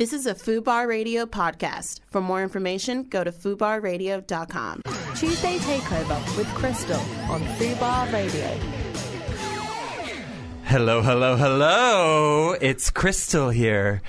This is a FUBAR Radio podcast. For more information, go to FUBARradio.com. Tuesday Takeover with Crystal on Fubar Radio. Hello, hello, hello. It's Crystal here.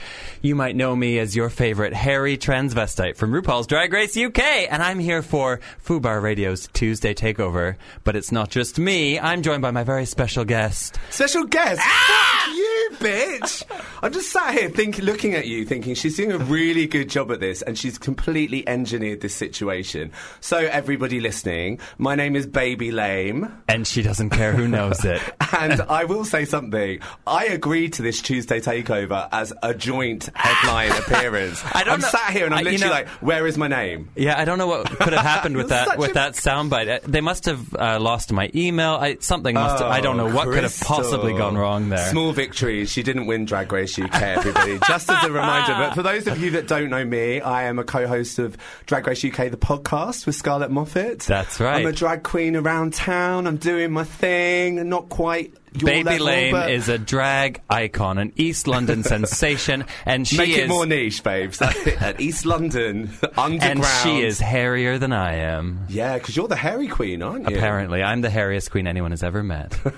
You might know me as your favorite hairy transvestite from RuPaul's Drag Race UK, and I'm here for Fubar Radio's Tuesday Takeover. But it's not just me. I'm joined by my very special guest. Special guest. Ah! Fuck you, bitch. I'm just sat here thinking, looking at you, thinking she's doing a really good job at this, and she's completely engineered this situation. So, everybody listening, my name is Baby Lame, And she doesn't care who knows it. and I will say something. I agreed to this Tuesday takeover as a joint headline appearance. I don't I'm know- sat here and I'm I- literally know- like, "Where is my name?" Yeah, I don't know what could have happened with that with a- that soundbite. Uh, They must have uh, lost my email. I, something must. have, I don't know what could have possibly gone wrong there. Small victories. She didn't win Drag Race UK, everybody. Just as a reminder, but for those of you that don't know me, I am a co-host of Drag Race UK, the podcast with Scarlett Moffat. That's right. I'm a drag queen around town. I'm doing my thing. Not quite Baby Lame but is a drag icon, an East London sensation, and she Make is it more niche, babes. At East London, underground. and she is hairier than I am. Yeah, because you're the hairy queen, aren't you? Apparently, I'm the hairiest queen anyone has ever met.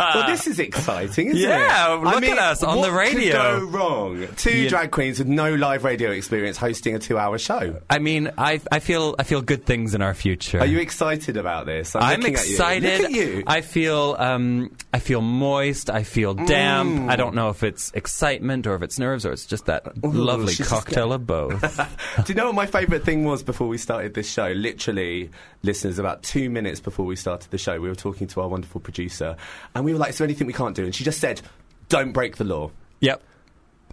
Well, this is exciting, isn't Yeah, it? Yeah, look at us on the radio. Could go wrong. Two drag queens with no live radio experience hosting a two-hour show. I mean, I, I feel I feel good things in our future. Are you excited about this? I'm, I'm looking at you. excited. Look at you. I feel um, I feel moist. I feel damp. Mm. I don't know if it's excitement or if it's nerves or it's just that lovely cocktail of both. Do you know what my favourite thing was before we started this show? Literally, listeners, about two minutes before we started the show, we were talking to our wonderful producer, and we were like, "Is there anything we can't do?" And she just said, "Don't break the law." yep.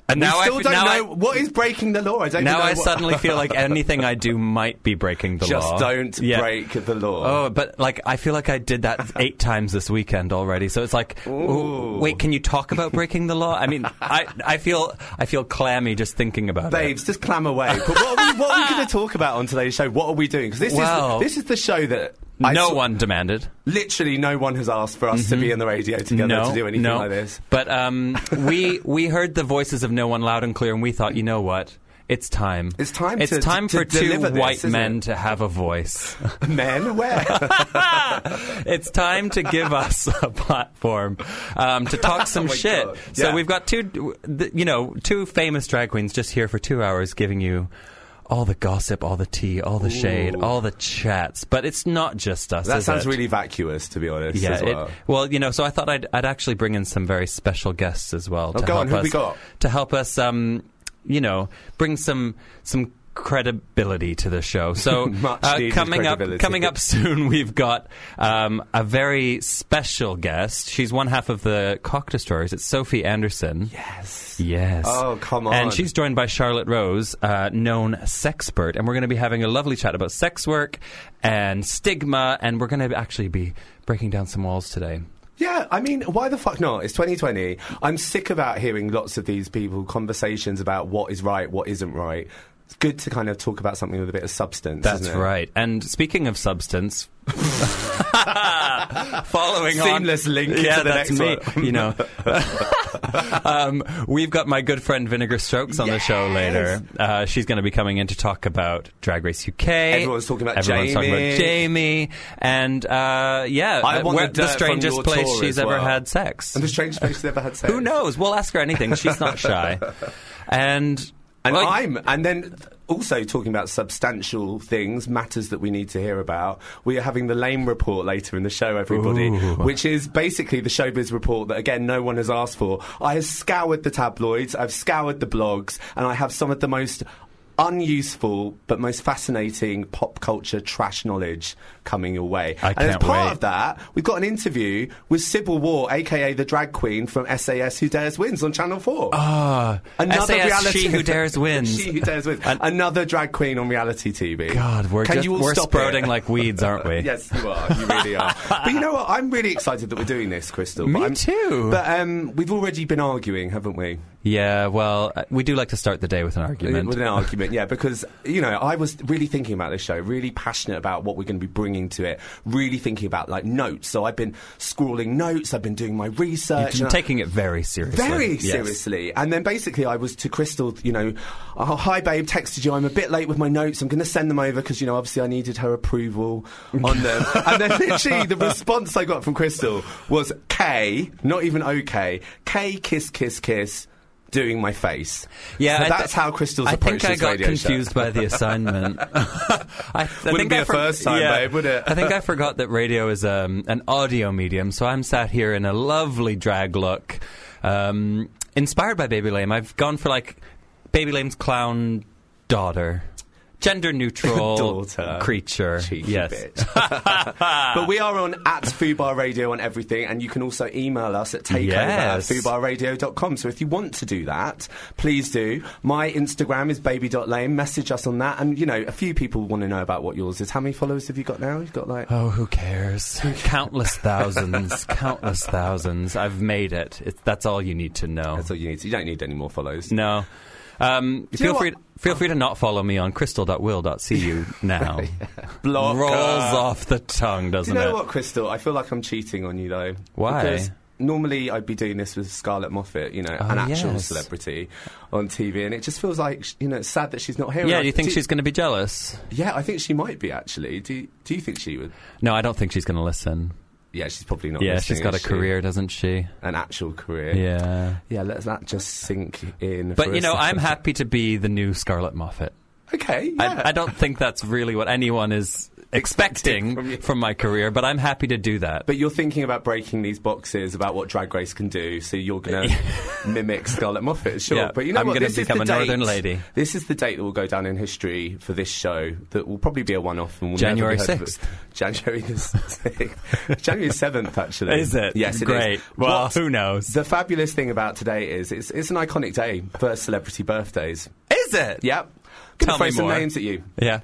And now we still I, don't now know I, what is breaking the law. I don't now I what- suddenly feel like anything I do might be breaking the just law. Just don't Yeah. break the law. Oh, but like I feel like I did that eight times this weekend already. So it's like, Ooh. wait, can you talk about breaking the law? I mean, I I feel I feel clammy just thinking about it, Babes, just clam away. But what are we, we going to talk about on today's show? What are we doing? Because this Well- is this is the show that. I No saw- one demanded. literally no one has asked for us to be in the radio together no, to do anything no. like this. But um, we we heard the voices of no one loud and clear, and we thought, you know what? It's time. It's time It's to- time to- for to two deliver this, white men it? to have a voice. Men, where? it's time to give us a platform um, to talk some Oh shit. God. So Yeah. we've got two, you know, two famous drag queens just here for two hours, giving you. All the gossip, all the tea, all the shade, all the chats, but it's not just us. that sounds it? really vacuous, to be honest. Yeah, as well. it, well, you know, so I thought I'd, I'd actually bring in some very special guests as well to Oh, go help on, who us we got? to help us, um, you know, bring some some credibility to the show. So uh, coming up coming up soon, we've got um, a very special guest. She's one half of the Cock Destroyers. It's Sophie Anderson. yes. Yes. Oh, come on. And she's joined by Charlotte Rose, uh, known sexpert, and we're going to be having a lovely chat about sex work and stigma, and we're going to actually be breaking down some walls today. Yeah, I mean, why the fuck not? It's 2020. I'm sick about hearing lots of these people conversations about what is right, what isn't right. It's good to kind of talk about something with a bit of substance. That's right. And speaking of substance, following on, Seamless link yeah, the that's me. You know, um, we've got my good friend Vinegar Strokes on the show later. Uh, she's going to be coming in to talk about Drag Race UK. Everyone's talking about Everyone's talking Jamie. about Jamie, and uh, yeah, I want where- the from strangest place she's as ever had sex. And the strangest place she's ever had sex. Who knows? We'll ask her anything. She's not shy, and. And well, I'm, and then also talking about substantial things, matters that we need to hear about. We are having the Lame Report later in the show, everybody, Ooh. which is basically the showbiz report that, again, no one has asked for. I have scoured the tabloids, I've scoured the blogs, and I have some of the most unuseful but most fascinating pop culture trash knowledge coming your way. I and as can't part wait. of that, we've got an interview with Sybil War, aka the drag queen from SAS Who Dares Wins on Channel 4. Ah, SAS She Who Dares Wins. she Who Dares Wins. Another drag queen on reality TV. God, we're Can just you all we're stop sprouting it? like weeds, aren't we? Yes, you are. You really are. but you know what? I'm really excited that we're doing this, Crystal. Me But I'm- too. But um, we've already been arguing, haven't we? Yeah, well, uh, we do like to start the day with an argument. With an argument, yeah, because, you know, I was really thinking about this show, really passionate about what we're going to be bringing to it, really thinking about, like, notes. So I've been scrawling notes, I've been doing my research. You're and I- taking it very seriously. Very Yes. seriously. And then basically, I was to Crystal, you know, oh, hi, babe, texted you. I'm a bit late with my notes. I'm going to send them over because, you know, obviously I needed her approval on them. and then literally, the response I got from Crystal was K, not even OK, K, kiss, kiss, kiss. Doing my face. Yeah, So I that's th- how Crystal's I approached think I this got radio show. confused by the assignment. I, I Wouldn't think be I a first time, babe, would it? I think I forgot that radio is um, an audio medium, so I'm sat here in a lovely drag look, um, inspired by Baby Lame. I've gone for like Baby Lame's clown daughter, gender neutral creature. Cheeky yes, but we are on at Fubar Radio on everything, and you can also email us at takeover Yes. at fubarradio.com. So if you want to do that, please do. My Instagram is baby.lame. Message us on that. And, you know, a few people want to know about what yours is. How many followers have you got now? You've got like. Oh, who cares? countless thousands, countless thousands. I've made it. It's, that's all you need to know. That's all you need. You don't need any more follows. No. Um, feel free. what? Feel free to not follow me on crystal.will.cu now. Blocker. Rolls off the tongue, doesn't you know it? what, Crystal? I feel like I'm cheating on you, though. Why? Because normally I'd be doing this with Scarlett Moffat, you know, Oh, an actual yes. celebrity on TV, and it just feels like, you know, it's sad that she's not here. Yeah, do you think she's going to be jealous? Yeah, I think she might be actually. Do Do you think she would? No, I don't think she's going to listen. Yeah, she's probably not. yeah, she's got a she? career, doesn't she? an actual career. Yeah. yeah. Let that just sink in. But you know, I'm happy to be the new Scarlett Moffat. Okay, yeah. I, I don't think that's really what anyone is expecting from from my career, but I'm happy to do that. But you're thinking about breaking these boxes about what Drag Race can do, so you're going to mimic Scarlett Moffat, sure. Yeah, but you know I'm what? This is become the a northern date- lady. This is the date that will go down in history for this show. That will probably be a one-off. And will January never be heard of 6th. January the sixth. January seventh, actually. Is it? Yes, it is. Great. Well, What- who knows? The fabulous thing about today is it's, it's an iconic day for celebrity birthdays. Is it? Yep. Gonna Tell throw me some more. names at you. Yeah.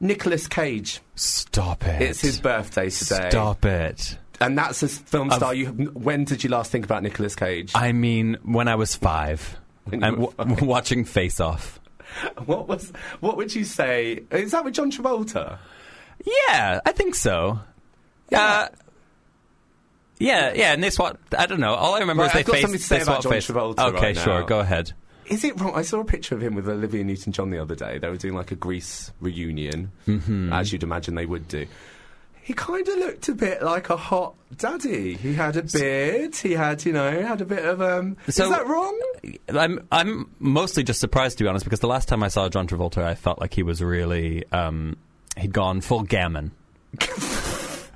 Nicolas Cage. Stop it. It's his birthday today. Stop it. And that's a film star. You. When did you last think about Nicolas Cage? I mean, when I was five, When you and were w- watching Face Off. What was? What would you say? Is that with John Travolta? Yeah, I think so. Uh, yeah, yeah, and they swap. I don't know. All I remember Right, is they I've got face. something to say about John face. Travolta Okay, right sure. Go ahead. Is it wrong? I saw a picture of him with Olivia Newton-John the other day. They were doing like a Grease reunion, Mm-hmm. as you'd imagine they would do. He kind of looked a bit like a hot daddy. He had a beard. He had, you know, had a bit of um. So- is that wrong? I'm I'm mostly just surprised to be honest because the last time I saw John Travolta, I felt like he was really um, he'd gone full gammon.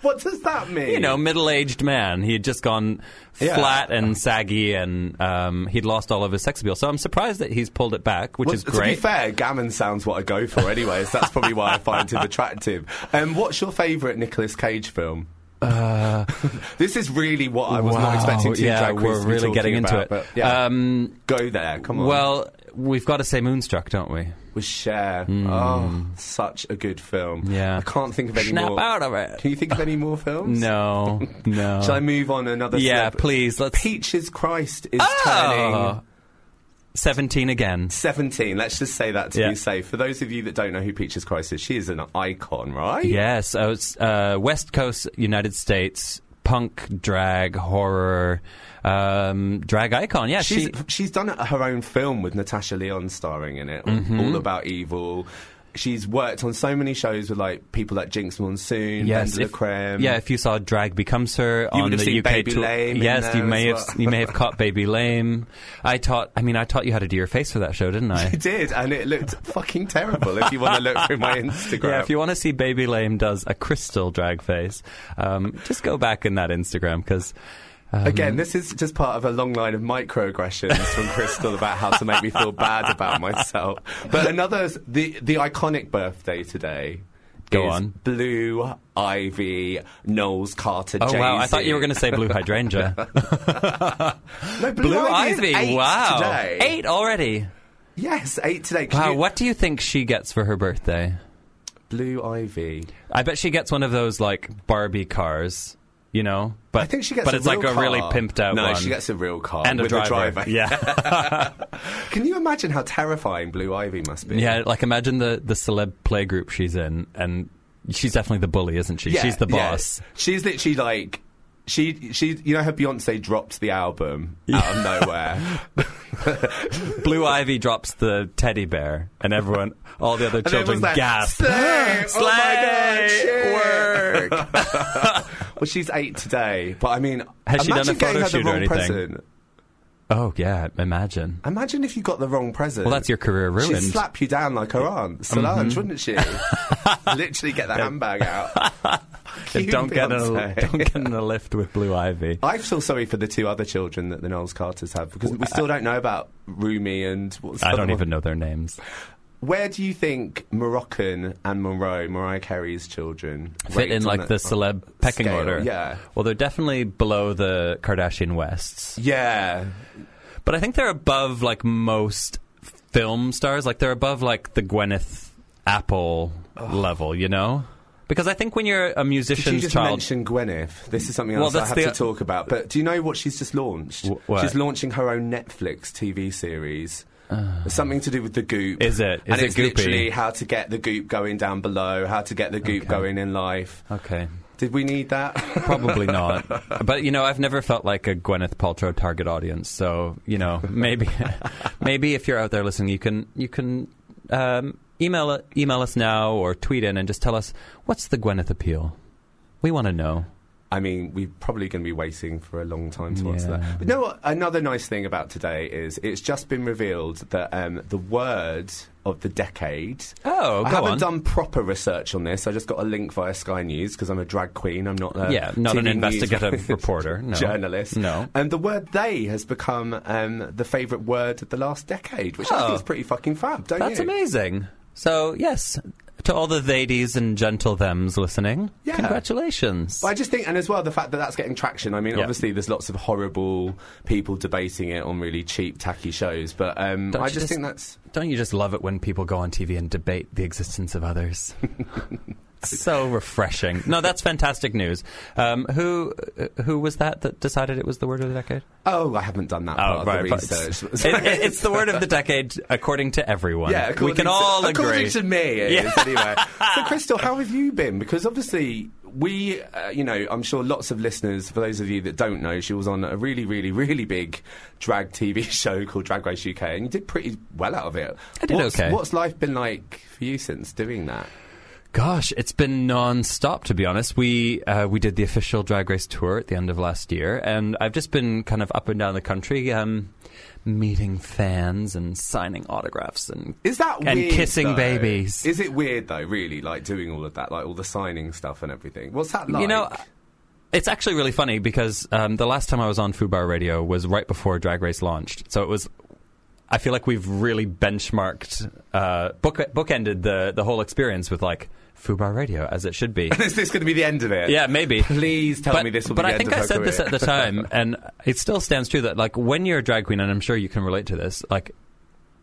What does that mean? You know, middle-aged man. He had just gone Yeah. flat and saggy, and um, he'd lost all of his sex appeal. So I'm surprised that he's pulled it back, which Well, is great. To be fair, gammon sounds what I go for, anyways. That's probably why I find him attractive. Um, what's your favourite Nicolas Cage film? this is really what I was not Uh, expecting to yeah, we're really getting into it. But yeah, Um, go there. Come on. well, we've got to say Moonstruck, don't we? With Cher. Oh, such a good film. Hmm. Yeah. I can't think of any Snap more. out of it. Can you think of any more films? No, no. Shall I move on another? Yeah, celeb- please. Let's. Peaches Christ is Oh! turning. 17 again. 17, let's just say that to Yeah. be safe. For those of you that don't know who Peaches Christ is, she is an icon, right? Yes, it's, uh, West Coast, United States, punk, drag, horror, um, drag icon. Yeah, She's, she. she's done her own film with Natasha Lyonne starring in it, Mm-hmm. all about evil. She's worked on so many shows with like people like Jinkx Monsoon, Yes, if, Creme. yeah. If you saw Drag Becomes Her You on the UK Baby tour, yes, you may as have well. you may have caught Baby Lame. I taught. I mean, I taught you how to do your face for that show, didn't I? I did, and it looked fucking terrible. If you want to look through my Instagram, Yeah, if you want to see Baby Lame does a crystal drag face, um, just go back in that Instagram because. Um, Again, this is just part of a long line of microaggressions from Crystal about how to make me feel bad about myself. But another, the the iconic birthday today. Go is on. Blue Ivy, Knowles Carter. Oh wow! I thought you were going to say Blu Hydrangea. no, Blue, blue Ivy. Ivy. eight wow, today. eight already. Yes, eight today. Can Wow, you- what do you think she gets for her birthday? Blue Ivy. I bet she gets one of those like Barbie cars. You know. But I think she gets. but a it's like real a really pimped out no, one. she gets a real car and a with driver. a driver. Yeah, Can you imagine how terrifying Blue Ivy must be? yeah. Like imagine the the celeb play group she's in, and she's definitely the bully, isn't she? Yeah, she's the yeah. boss. She's literally like. She, she, you know her Beyonce dropped the album out of nowhere, Blue Ivy drops the teddy bear, and everyone, all the other And children like, gasp. "Slay! Oh my Slay! God, Work. well, she's eight today, but I mean, Has she done a photo shoot the or wrong anything? present. Oh yeah, imagine. Imagine if you got the wrong present. Well, that's your career ruined. She'd. Mm-hmm. slap you down like her aunt, Solange, wouldn't she? Literally get the handbag out. Don't get in a don't get in a lift with Blue Ivy. I feel sorry for the two other children that the Knowles Carters have because we still don't know about Rumi and what's I don't even know their names. Where do you think Moroccan and Monroe, Mariah Carey's children, Fit in like the celeb pecking scale? order. Yeah, Well, they're definitely below the Kardashian Wests, yeah. but I think they're above like most film stars. Like they're above like the Gwyneth Apple level, you know? Because I think when you're a musician's Did you just child, mention Gwyneth? This is something Well, else I have the- to talk about. But do you know what she's just launched? Wh-? She's launching her own Netflix TV series. It's something to do with the goop. Uh. Is it? Is and it it's goopy? literally how to get the goop going down below, how to get the goop Okay. going in life. okay, Did we need that? probably not. But you know, I've never felt like a Gwyneth Paltrow target audience. So you know, maybe, maybe if you're out there listening, you can you can um, email email us now or tweet in and just tell us what's the Gwyneth appeal. We want to know. I mean, we're probably going to be waiting for a long time to answer that. But what? Another nice thing about today is it's just been revealed that um, the word of the decade. Oh, I haven't on. done proper research on this. I just got a link via Sky News because I'm a drag queen. I'm not a Yeah, not an TV news investigative reporter, no. journalist. No. And the word "they" has become um, the favourite word of the last decade, which I Oh. think is pretty fucking fab. Don't That's you? That's amazing. So yes, to all the ladies and gentle thems listening, Yeah. congratulations. But I just think, and as well, the fact that that's getting traction. I mean, Yeah. obviously, there's lots of horrible people debating it on really cheap, tacky shows, but um, I just, just- think that's. Don't you just love it when people go on TV and debate the existence of others? so refreshing. No, that's fantastic news. Um, who uh, who was that that decided it was the word of the decade? Oh, I haven't done that part of the research. It's, it- it- it's the word of the decade according to everyone. yeah, we according can all to, agree. According to me, it is Yeah. anyway. So, Crystal, how have you been? Because obviously, we, uh, you know, I'm sure lots of listeners, for those of you that don't know, she was on a really, really, really big drag TV show called Drag Race UK, and you did pretty well out of it. I did what's, okay. What's life been like for you since doing that? Gosh, it's been non-stop to be honest. We uh, we did the official Drag Race tour at the end of last year, and I've just been kind of up and down the country, um, meeting fans and signing autographs and Is that and weird, kissing though? babies. Is it weird though? Really, like doing all of that, like all the signing stuff and everything. What's that like? You know, it's actually really funny because um, the last time I was on Fubar Radio was right before Drag Race launched. So it was. I feel like we've really benchmarked, uh, book bookended the the whole experience with like Fubar Radio as it should be. is this going to be the end of it? yeah, maybe. Please tell but, me this will but be the I end think I said this at the time, and it still stands true that like when you're a drag queen, and I'm sure you can relate to this, like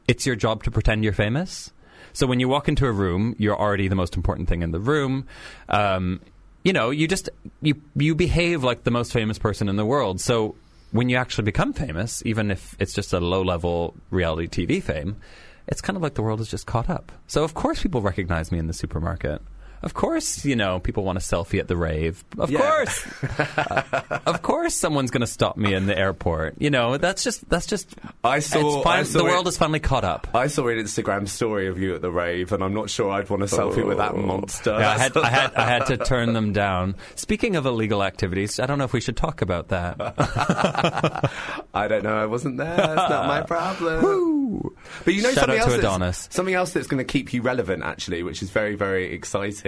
it's your job to pretend you're famous. So when you walk into a room, you're already the most important thing in the room. Um, you know, you just you you behave like the most famous person in the world. So when you actually become famous, even if it's just a low level reality TV fame, it's kind of like the world has just caught up. So of course people recognize me in the supermarket. Of course, you know, people want a selfie at the rave. Of Yeah. course. Uh, of course someone's going to stop me in the airport. You know, that's just that's just I saw. fine. I saw the it- world has finally caught up. I saw an Instagram story of you at the rave, and I'm not sure I'd want a selfie with that oh. monster. Oh. Yeah, I had, I had I had to turn them down. Speaking of illegal activities, I don't know if we should talk about that. I don't know. I wasn't there. It's not my problem. But you know Shout something out to else. Adonis. Something else that's going to keep you relevant, actually, which is very, very exciting,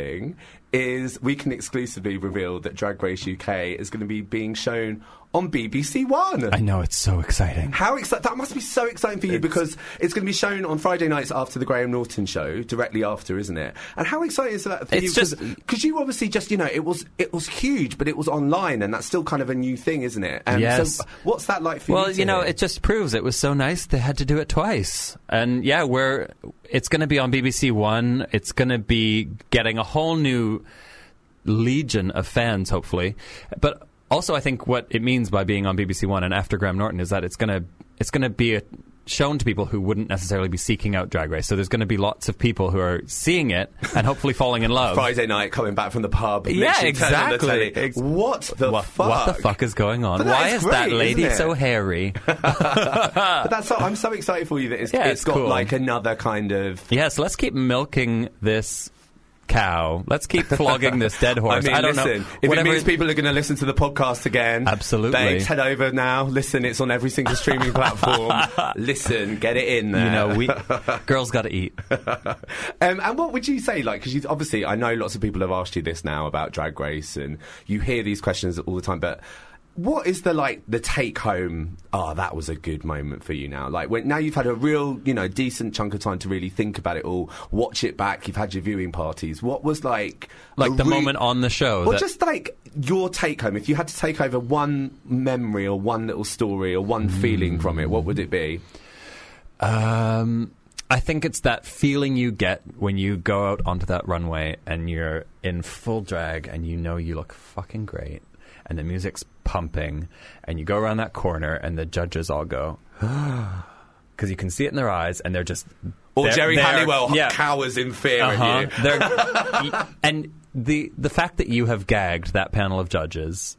is we can exclusively reveal that Drag Race UK is going to be being shown on BBC One. I know it's so exciting. How exciting! That must be so exciting for you because it's going to be shown on Friday nights after the Graham Norton show, directly after, isn't it? And how exciting is that for It's you? just- because you obviously just you know it was it was huge, but it was online, and that's still kind of a new thing, isn't it? And Yes. So what's that like for you? Well, you know, hear? it just proves it was so nice they had to do it twice. And yeah, we're it's going to be on BBC One. It's going to be getting a whole new legion of fans, hopefully. But also, I think what it means by being on BBC One and after Graham Norton is that it's gonna it's gonna be a, shown to people who wouldn't necessarily be seeking out Drag Race. So there's going to be lots of people who are seeing it and hopefully falling in love. Friday night coming back from the pub. Yeah, literally turning on the exactly. Ex- what the what, fuck? what the fuck is going on? Why is is that lady so hairy? But that's so, I'm so excited for you that it's, Yeah, it's it's got cool. like another kind of. yes, let's keep milking this cow. Let's keep flogging this dead horse. I mean, don't listen, know. if Whatever it means people are going to listen to the podcast again, Absolutely. thanks. Head over now. Listen, it's on every single streaming platform. listen, get it in there. you know, we girls got to eat. um, and what would you say, like, because obviously I know lots of people have asked you this now about Drag Race, and you hear these questions all the time, but. What is the like the take home? Oh, that was a good moment for you now. Like when now you've had a real, you know, decent chunk of time to really think about it all, watch it back. You've had your viewing parties. What was like, Like the re- moment on the show. Well, that- just like your take home. If you had to take over one memory or one little story or one feeling from it, what would it be? Um, I think it's that feeling you get when you go out onto that runway and you're in full drag and you know you look fucking great and the music's pumping and you go around that corner and the judges all go because you can see it in their eyes and they're just Or they're- Geri they're- Halliwell yeah. cowers in fear Uh-huh. you. And the the fact that you have gagged that panel of judges,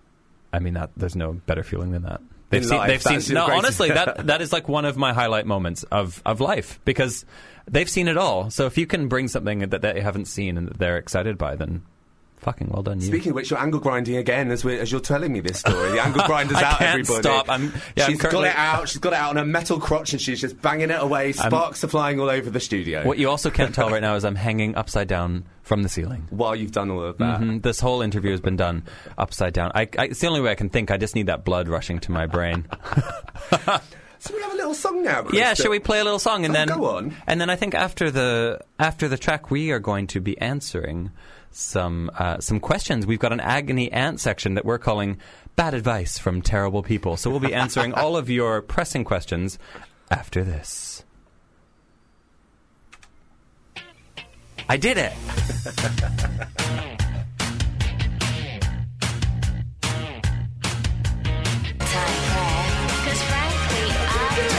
I mean that there's no better feeling than that. They've In seen, life, they've seen. No, honestly, that that is like one of my highlight moments of of life because they've seen it all. So if you can bring something that they haven't seen and that they're excited by, then fucking well done you. Speaking of which, you're angle grinding again as, as you're telling me this story. The angle grinder's out, can't everybody. stop. I'm- yeah, I'm She's currently- got it out. She's got it out on a metal crotch and she's just banging it away. Sparks are flying all over the studio. what you also can't tell right now is I'm hanging upside down from the ceiling. while you've done all of that. Mhm. This whole interview has been done upside down. I, I, it's the only way I can think. I just need that blood rushing to my brain. So we have a little song now. Yeah, shall we play a little song and Oh, then go on. And then I think after the after the track, we are going to be answering some uh, some questions. We've got an agony ant section that we're calling "Bad Advice from Terrible People." So we'll be answering all of your pressing questions after this. I did it.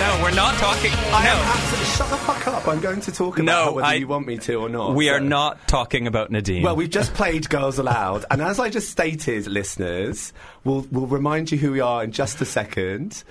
No, we're not talking. I no. absolutely, shut the fuck up. I'm going to talk about No, whether I- you want me to or not. We are not talking about Nadine. Well, we've just played Girls Aloud, and as I just stated, listeners, we'll, we'll remind you who we are in just a second.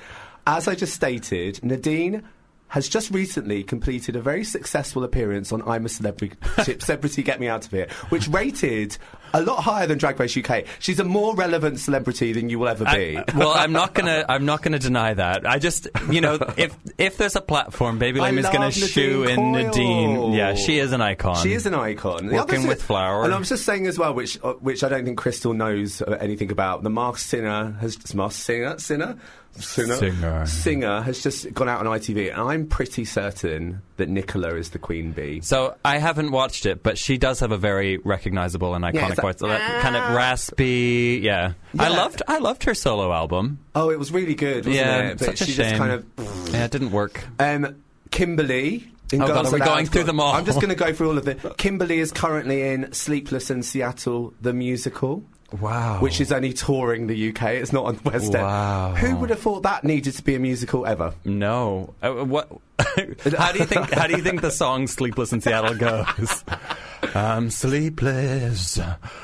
As I just stated, Nadine has just recently completed a very successful appearance on I'm a Celebrity, Celebrity Get Me Out of Here, which rated a lot higher than Drag Race UK. She's a more relevant celebrity than you will ever be. I- well, I'm not gonna. I'm not gonna deny that. I just, you know, if if there's a platform, Baby I Lame is gonna love Nadine shoe in Nadine. Yeah, she is an icon. She is an icon. The Working others- with flour. And I was just saying as well, which uh, which I don't think Crystal knows uh, anything about. The Masked Singer has Masked Singer Sinner. Singer. Singer. Singer has just gone out on ITV, and I'm pretty certain that Nicola is the Queen Bee. So I haven't watched it, but she does have a very recognizable and iconic it's voice. That kind of raspy. Yeah. I loved. I loved her solo album. Oh, it was really good, wasn't Yeah, it? But such a she just shame. kind of. Yeah, it didn't work. Um, Kimberly. In Oh, God, are we going through them all? I'm just going to go through all of them. Kimberly is currently in Sleepless in Seattle, the musical. Wow. which is only touring the UK. It's not on West End. Wow. Who would have thought that needed to be a musical ever? No. Uh, what? how do you think? How do you think the song "Sleepless in Seattle" goes? I'm sleepless,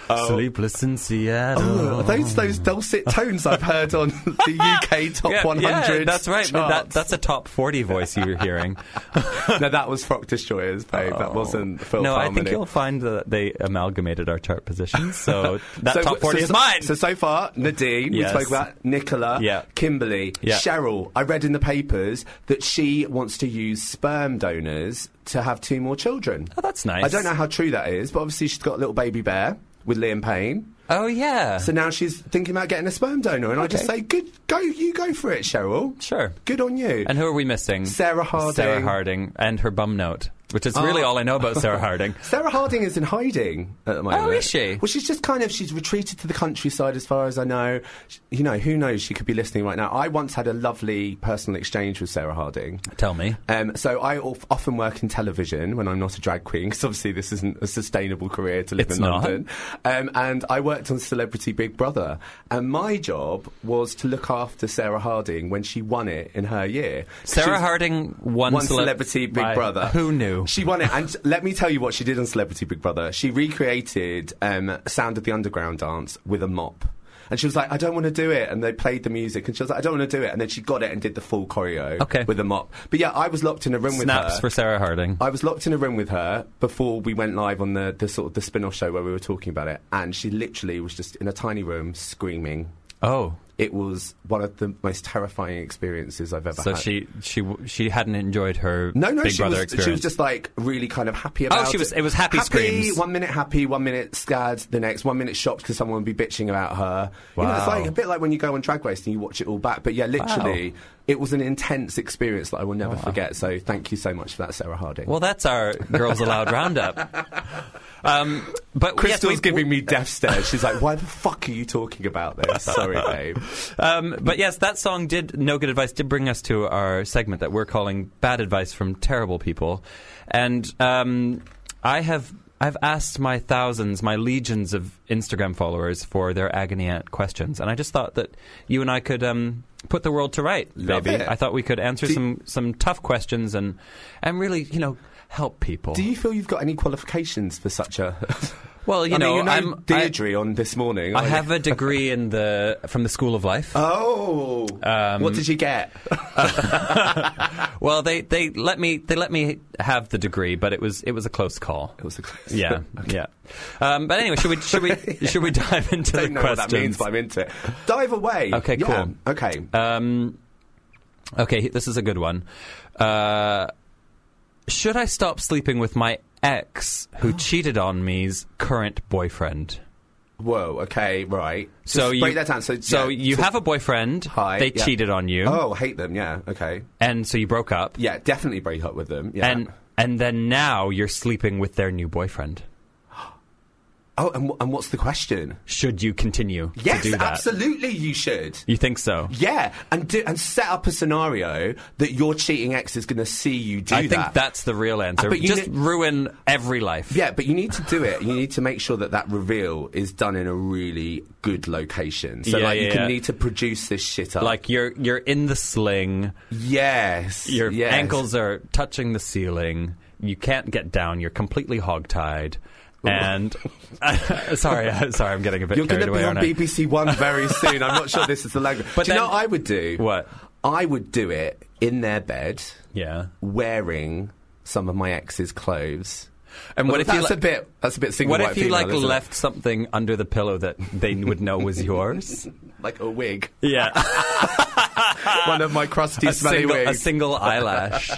oh. sleepless in oh, Seattle. Oh, those those dulcet tones I've heard on the UK top yeah, 100. yeah, that's right. That, that's a top forty voice you're hearing. no, that was Frock Destroyers, babe. That oh. wasn't Phil no, I think you'll find that they amalgamated our chart positions. So that So- top forty so- is mine. So so far, Nadine. Yes. We spoke about Nicola. Yeah. Kimberly. Yeah. Cheryl. I read in the papers that she wants to use sperm donors to have two more children. oh, that's nice. I don't know how true that is, but obviously she's got a little baby bear with Liam Payne. Oh yeah. So now she's thinking about getting a sperm donor, and I just say, "Good, go, you go for it, Cheryl. sure. Good on you." And who are we missing? Sarah Harding. Sarah Harding and her bum note. Which is really all I know about Sarah Harding. Sarah Harding is in hiding at the moment. Oh, is she? Well, she's just kind of she's retreated to the countryside, as far as I know. Sh- You know, who knows? She could be listening right now. I once had a lovely personal exchange with Sarah Harding. Tell me. Um, so I of- often work in television when I'm not a drag queen, because obviously this isn't a sustainable career to live It's in not. London. Um, and I worked on Celebrity Big Brother, and my job was to look after Sarah Harding when she won it in her year. Sarah Harding won, won Cele- Celebrity Big Right. Brother. Who knew? She won it, and let me tell you what she did on Celebrity Big Brother. She recreated um, Sound of the Underground dance with a mop. And she was like, I don't want to do it. And they played the music, and she was like, I don't want to do it. And then she got it and did the full choreo Okay. with a mop. But yeah, I was locked in a room with her. Snaps for Sarah Harding. I was locked in a room with her before we went live on the, the sort of the spin-off show where we were talking about it, and she literally was just in a tiny room screaming. Oh, It was one of the most terrifying experiences I've ever so had. she she she hadn't enjoyed her No, no, Big she Brother was, experience. she was just like really kind of happy oh, about it. Oh, she was- it was happy happy, screams. One minute happy, one minute scared, the next, one minute shocked because someone would be bitching about her. You know, it's like a bit like when you go on Drag Race and you watch it all back. But yeah, literally, it was an intense experience that I will never forget. So thank you so much for that, Sarah Harding. well, that's our Girls Aloud roundup. Um, but Crystal's yes, giving me death stares. She's like, "Why the fuck are you talking about this?" Sorry, babe. Um, but yes, that song did no good advice did bring us to our segment that we're calling "Bad Advice from Terrible People," and um, I have I've asked my thousands, my legions of Instagram followers for their agony aunt questions, and I just thought that you and I could um, put the world to right, Love it. I thought we could answer Do- some some tough questions and and really, you know, help people. Do you feel you've got any qualifications for such a? well, you I know, mean, you're no I'm I, Deirdre on this morning. I you? have a degree in the from the School of Life. Oh, Um, what did you get? Well, they, they let me they let me have the degree, but it was it was a close call. It was a close- Yeah, yeah. Um, but anyway, should we should we should we dive into the don't know questions? what that means, but I'm into it. Dive away. Okay, Yeah, cool. Okay. Um, okay, this is a good one. Uh, should I stop sleeping with my ex who cheated on me's current boyfriend? Whoa. Okay. Right. So Just you break that down. So, so yeah, you have a boyfriend. Hi, They yeah. cheated on you. Oh, hate them. Yeah. Okay. and so you broke up. Yeah. Definitely break up with them. Yeah. And and then now you're sleeping with their new boyfriend. Oh, and, and what's the question? Should you continue Yes, to do that? absolutely. You should. You think so? Yeah, and do, and set up a scenario that your cheating ex is going to see you do I that. think that's the real answer. Uh, but you Just kn- ruin every life. Yeah, but you need to do it. You need to make sure that that reveal is done in a really good location. So, Yeah, like, you can yeah. need to produce this shit up. Like you're you're in the sling, yes, your yes. ankles are touching the ceiling, you can't get down, you're completely hogtied. And sorry, uh, sorry, I'm getting a bit You're going to be on? BBC One very soon. I'm not sure this is the language. But do you know what I would do? What? I would do it in their bed, Yeah. wearing some of my ex's clothes. And what Well, if you that's like, a bit? That's a bit single what if you female, like isn't it? left something under the pillow that they would know was yours? like a wig, Yeah. one of my crusty, a smelly single, a single eyelash.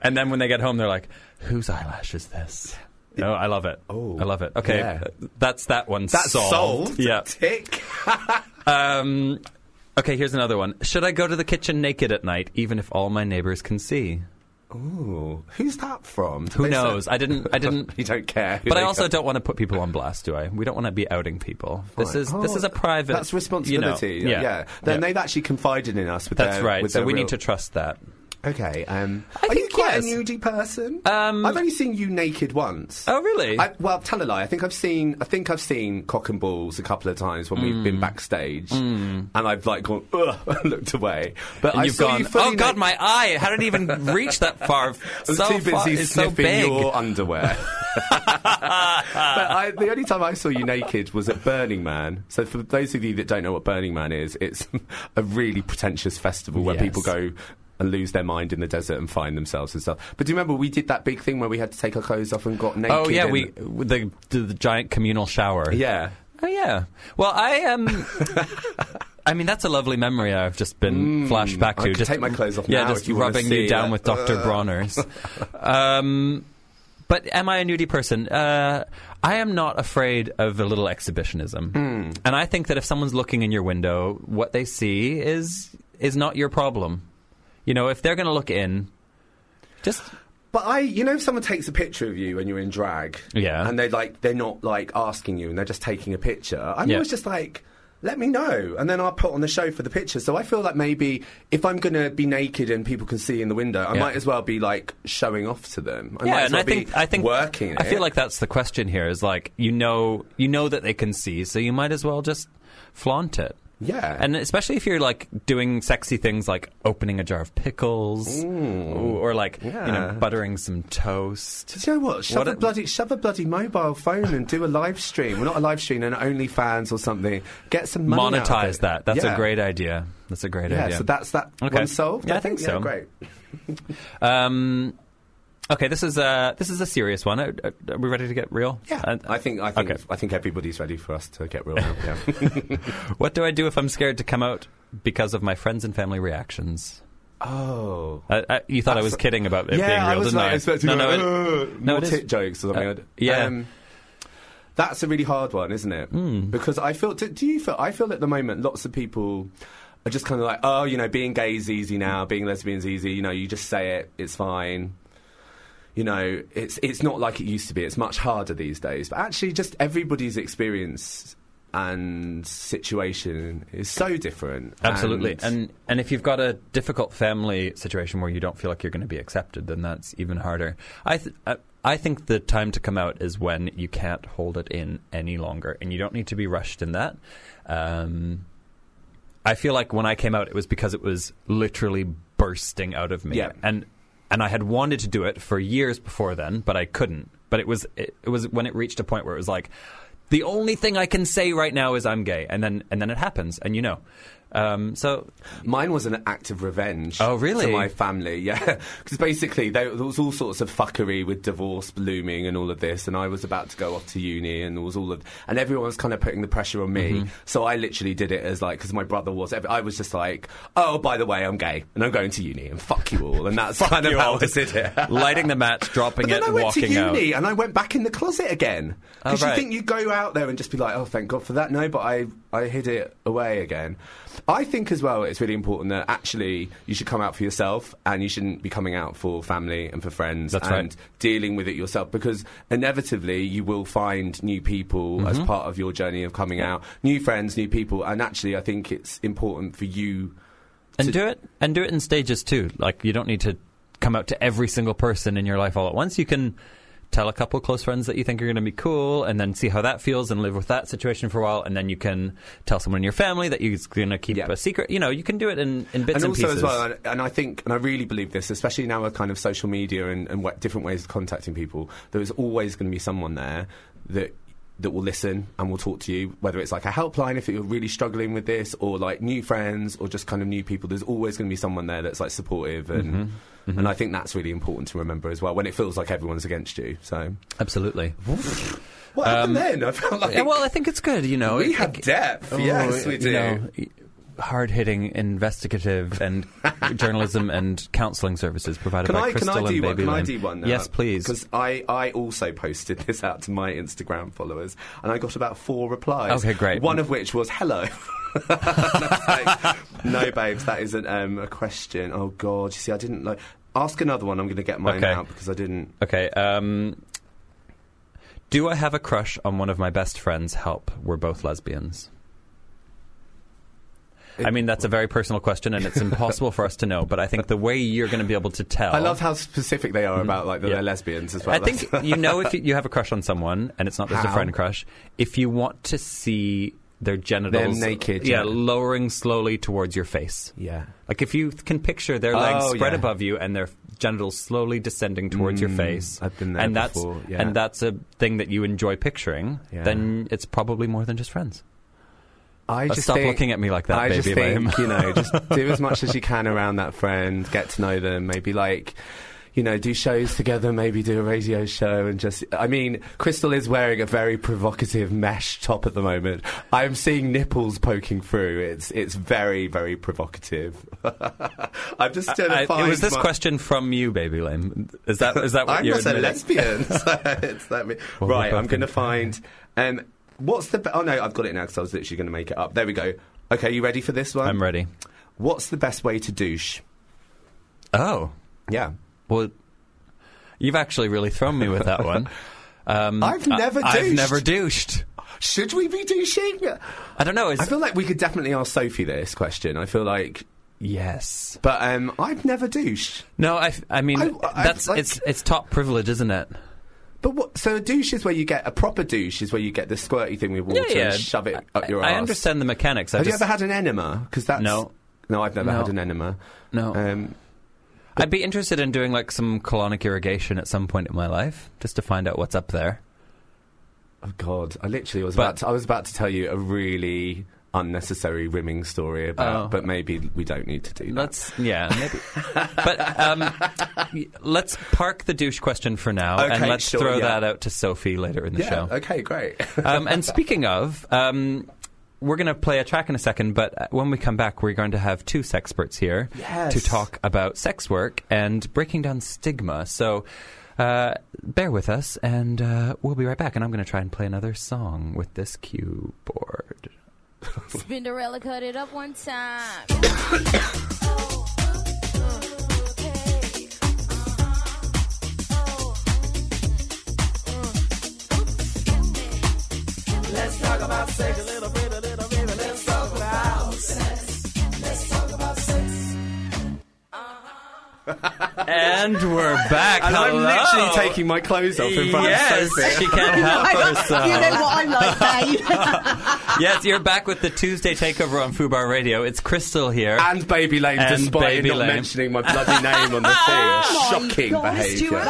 and then when they get home, they're like, "Whose eyelash is this?" No, I love it. Oh, I love it. Okay, yeah. that's that one. That's solved. solved. Yeah. Tick. Um, okay, here's another one. Should I go to the kitchen naked at night, even if all my neighbors can see? Ooh, who's that from? Who they say- knows? I didn't. I didn't. you don't care. But I also are. don't want to put people on blast, do I? We don't want to be outing people. This is this Oh, is a private. That's you know, responsibility. yeah. yeah. Then Yeah. they've actually confided in us with That's their, right. with So we real- need to trust that. Okay. Um, I are you quite yes. a nudie person? Um, I've only seen you naked once. Oh, really? I, well, tell a lie. I think I've seen. I think I've seen cock and balls a couple of times when we've Mm. been backstage, and I've like gone, ugh, looked away. But and I you've saw gone. you Oh God, naked. my eye! How did it even reach that far? I was so too busy far, it's so sniffing your underwear. but I, the only time I saw you naked was at Burning Man. So for those of you that don't know what Burning Man is, it's a really pretentious festival where Yes. people go and lose their mind in the desert and find themselves and stuff. But do you remember we did that big thing where we had to take our clothes off and got naked? Oh yeah, we the, the the giant communal shower. yeah. Oh yeah. Well, I am. I mean, that's a lovely memory I've just been flashed back I to. just take my clothes off Yeah, just you rubbing you down it. with Dr. Bronner's. um, but am I a nudie person? Uh, I am not afraid of a little exhibitionism, Hmm. and I think that if someone's looking in your window, what they see is is not your problem. You know, if they're going to look in, just But I, you know, if someone takes a picture of you when you're in drag, Yeah. and they like they're not like asking you, and they're just taking a picture. I'm Yeah. always just like. Let me know, and then I'll put on the show for the picture. So I feel like maybe if I'm going to be naked and people can see in the window, I Yeah. might as well be like showing off to them. I might yeah, as and well I be think I think working. I it. feel like that's the question here. Is like you know you know that they can see, so you might as well just flaunt it. Yeah. and especially if you're like doing sexy things like opening a jar of pickles, or like you know buttering some toast. Do you know what? Shove What a, bloody shove a bloody mobile phone and do a live stream. Well, not a live stream, an OnlyFans or something. Get some money Monetize that. That's Yeah. a great idea. That's a great Yeah, idea. so that's that Okay. one solved. Yeah, I think so. great. Um, okay, this is a this is a serious one. Are, are we ready to get real? Yeah, Uh, I think I think okay. I think everybody's ready for us to get real. now, Yeah. what do I do if I'm scared to come out because of my friends and family reactions? oh. Uh, uh, you thought I was kidding about it yeah, being real, I was didn't like I? expecting no, like, no, it- no, more tit jokes or something. Uh, yeah. Um, that's a really hard one, isn't it? Hmm. Because I feel. Do, do you feel? I feel at the moment, lots of people are just kind of like, oh, you know, being gay is easy now, being lesbian is easy. You know, you just say it, it's fine. You know, it's it's not like it used to be. It's much harder these days. But actually, just everybody's experience and situation is so different. Absolutely, And- and and if you've got a difficult family situation where you don't feel like you're going to be accepted, then that's even harder. I th- I, I think the time to come out is when you can't hold it in any longer, and you don't need to be rushed in that. Um, I feel like when I came out, it was because it was literally bursting out of me, Yeah. and and I had wanted to do it for years before then, but I couldn't. But it was it, it was when it reached a point where it was like. The only thing I can say right now is I'm gay, and then and then it happens, and you know. Um, so Mine was an act of revenge. Oh, really? To my family, yeah. Because basically, there, there was all sorts of fuckery with divorce looming and all of this, and I was about to go off to uni, and there was all of, and everyone was kind of putting the pressure on me. Mm-hmm. So I literally did it as like, because my brother was, I was just like, oh, by the way, I'm gay, and I'm going to uni, and fuck you all, and that's kind of how all. I did it. lighting the match, dropping it, I went walking to out. uni and I went back in the closet again. Oh, Because right. you think you go out there and just be like, oh, thank God for that. No, but I, I hid it away again. I think as well it's really important that actually you should come out for yourself and you shouldn't be coming out for family and for friends That's and right. dealing with it yourself because inevitably you will find new people Mm-hmm. as part of your journey of coming out, new friends, new people. And actually, I think it's important for you and do it and do it in stages too. Like you don't need to come out to every single person in your life all at once. You can tell a couple close friends that you think are going to be cool, and then see how that feels, and live with that situation for a while, and then you can tell someone in your family that you're going to keep Yeah. a secret. You know, you can do it in, in bits and pieces and, also pieces. as well, and, I think, and I really believe this, especially now with kind of social media and, and what, different ways of contacting people, there is always going to be someone there that that will listen and will talk to you, whether it's like a helpline if you're really struggling with this, or like new friends, or just kind of new people. There's always going to be someone there that's like supportive, and Mm-hmm. And I think that's really important to remember as well when it feels like everyone's against you. So Absolutely. what happened then? I felt like Um, Yeah, well, I think it's good. You know, we It- have it- depth. yes, we you do. know, hard hitting investigative and journalism and counselling services provided Can by I, can Crystal I do and one? Baby Can I do one? Now? Yes, please. Because I, I also posted this out to my Instagram followers, and I got about four replies. Okay, great. One of which was hello. I no, babes, that isn't um, a question. Oh God, you see, I didn't like. Ask another one. I'm going to get mine Okay. out because I didn't. Okay. Um, do I have a crush on one of my best friends? Help. We're both lesbians. I mean, that's a very personal question, and it's impossible for us to know. But I think the way you're going to be able to tell. I love how specific they are about like that Yeah. they're lesbians as well. I think you know if you, you have a crush on someone, and it's not just a How? friend crush. If you want to see their genitals, naked, yeah, yeah. lowering slowly towards your face. yeah. Like if you can picture their legs Oh, spread yeah. above you and their genitals slowly descending towards your Mm, face, I've been there and that's yeah. and that's a thing that you enjoy picturing, then it's probably more than just friends. I just stop think- looking at me like that, I baby just think you know, just do as much as you can around that friend, get to know them, maybe like. You know, do shows together, maybe do a radio show, and just. I mean, Crystal is wearing a very provocative mesh top at the moment. I'm seeing nipples poking through. It's it's very very provocative. I'm just trying to I- find. was this my- question from you, baby lame? Is that is that what I'm you're not a lesbian. so it's that me. Well, right, I'm going to find. Um, what's the? Be- oh no, I've got it now because I was literally going to make it up. There we go. Okay, you ready for this one? I'm ready. What's the best way to douche? Oh, Yeah. Well, You've actually really thrown me with that one. Um, I've never I- I've never douched. Should we be douching? I don't know. I feel like we could definitely ask Sophie this question. I feel like, yes. but um, I've never douched. No, I, mean I- I- that's like- it's it's top privilege, isn't it? But what? So a douche is where you get a proper douche is where you get the squirty thing with water and shove it up your I, ass. I understand the mechanics. I Have just, you ever had an enema? Because that's No. no, I've never No. had an enema. No. Um, I'd be interested in doing like some colonic irrigation at some point in my life, just to find out what's up there. oh God, I literally was But- about. To, I was about to tell you a really unnecessary rimming story about, Oh. but maybe we don't need to do that. Let's, yeah, maybe. but um, let's park the douche question for now, and let's sure, throw yeah. that out to Sophie later in the yeah. show. Okay. Great. um, and speaking of, um, we're going to play a track in a second, but uh, when we come back, we're going to have two sexperts here Yes. to talk about sex work and breaking down stigma. So. Uh, bear with us, and uh, we'll be right back. And I'm going to try and play another song with this keyboard. Spinderella cut it up one time. And we're back. and I'm literally taking my clothes off in front yes, of Sophie. she can't help herself. you know uh, what I'm like, babe. yes, you're back with the Tuesday takeover on Fubar Radio. It's Crystal here. And Baby Lame, And despite Baby it not Lane. mentioning my bloody name on the thing. Shocking behaviour.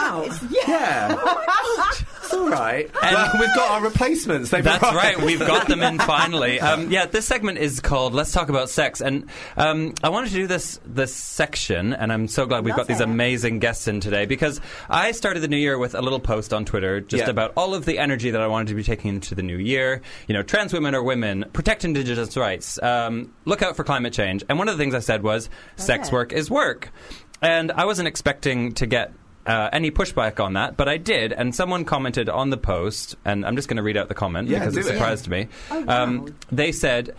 Yeah. It's all right. And- we've got our replacements. They've That's arrived. right. We've got them in finally. Um, yeah, this segment is called "Let's Talk About Sex," and um, I wanted to do this this section, and I'm so glad we've got these amazing guests in today because I started the new year with a little post on Twitter just Yeah. about all of the energy that I wanted to be taking into the new year. You know, trans women are women, protect Indigenous rights, um, look out for climate change, and one of the things I said was, "Sex work is work," and I wasn't expecting to get uh, any pushback on that, but I did, and someone commented on the post, and I'm just going to read out the comment Yeah, because do it it. surprised me. um, they said,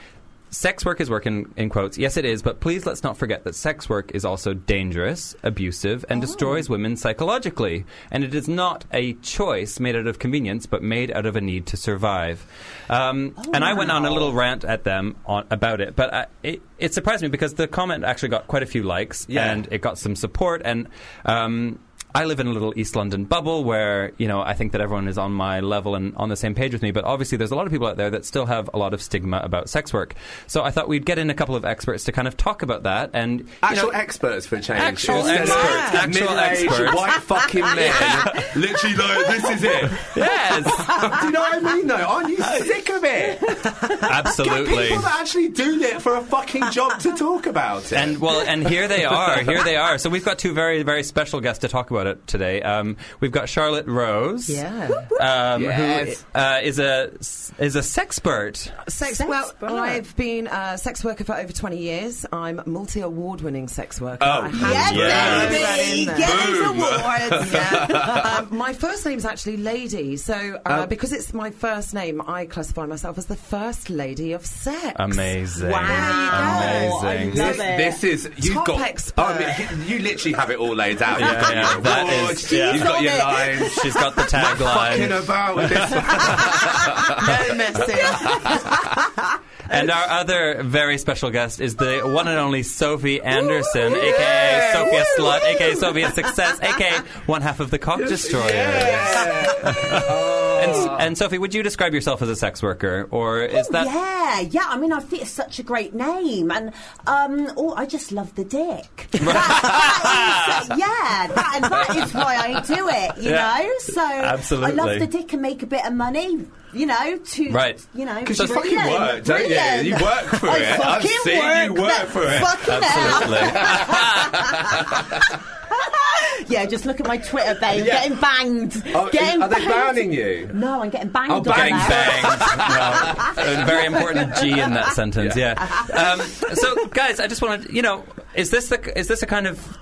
"Sex work is work." In, in quotes, yes, it is, but please let's not forget that sex work is also dangerous, abusive, and destroys women psychologically, and it is not a choice made out of convenience, but made out of a need to survive. Um, and I went on a little rant at them on, about it, but I, it, it surprised me because the comment actually got quite a few likes, Yeah. and it got some support, and. Um, I live in a little East London bubble where, you know, I think that everyone is on my level and on the same page with me, but obviously there's a lot of people out there that still have a lot of stigma about sex work. So I thought we'd get in a couple of experts to kind of talk about that and Actual know, experts for a change. Actual experts. Actual middle-aged experts. white fucking men. Literally, like, this is it. Yes, Do you know what I mean, though? Aren't you sick of it? Absolutely. Get people that actually do it for a fucking job to talk about it. And well, and here they are. Here they are. So we've got two very, very special guests to talk about it today. Um, we've got Charlotte Rose, Yeah. um, Yes. who uh, is a is a sexpert. Sex, well, I've been a sex worker for over 20 years. I'm a multi award winning sex worker. Oh, I have to yeah. throw that in. Get those awards. Yeah. um, my first name's actually Lady, so uh, Oh. because it's my first name, I classify myself as the first lady of sex. Amazing. Wow. Amazing. I love this, it. this is you've Top got. expert. Oh, I mean, you literally have it all laid out. Yeah, yeah, your that awards, is- yeah. You've got your on it. lines. She's got the Fucking tagline. about with this. no messing. And our other very special guest is the one and only Sophie Anderson, aka Sophia Slut, aka Sophia Success, aka one half of the Cock Destroyers. And, and Sophie, would you describe yourself as a sex worker, or is that? yeah, yeah. I mean, I think it's such a great name, and um, oh, I just love the dick. That, that is, yeah, that, that is why I do it. You Yeah. know, so I love the dick and make a bit of money. You know, to Right. You know, Because you fucking brilliant, work, don't you? brilliant. You work for I it. I've fucking seen you work for it. Absolutely. Yeah, just look at my Twitter, babe. Yeah. Getting banged. Oh, getting are they banged. banning you? No, I'm getting banged. Oh, on bang, that. bang. No, a very important G in that sentence. Yeah. Um, so, guys, I just wanted, you know, is this the is this a kind of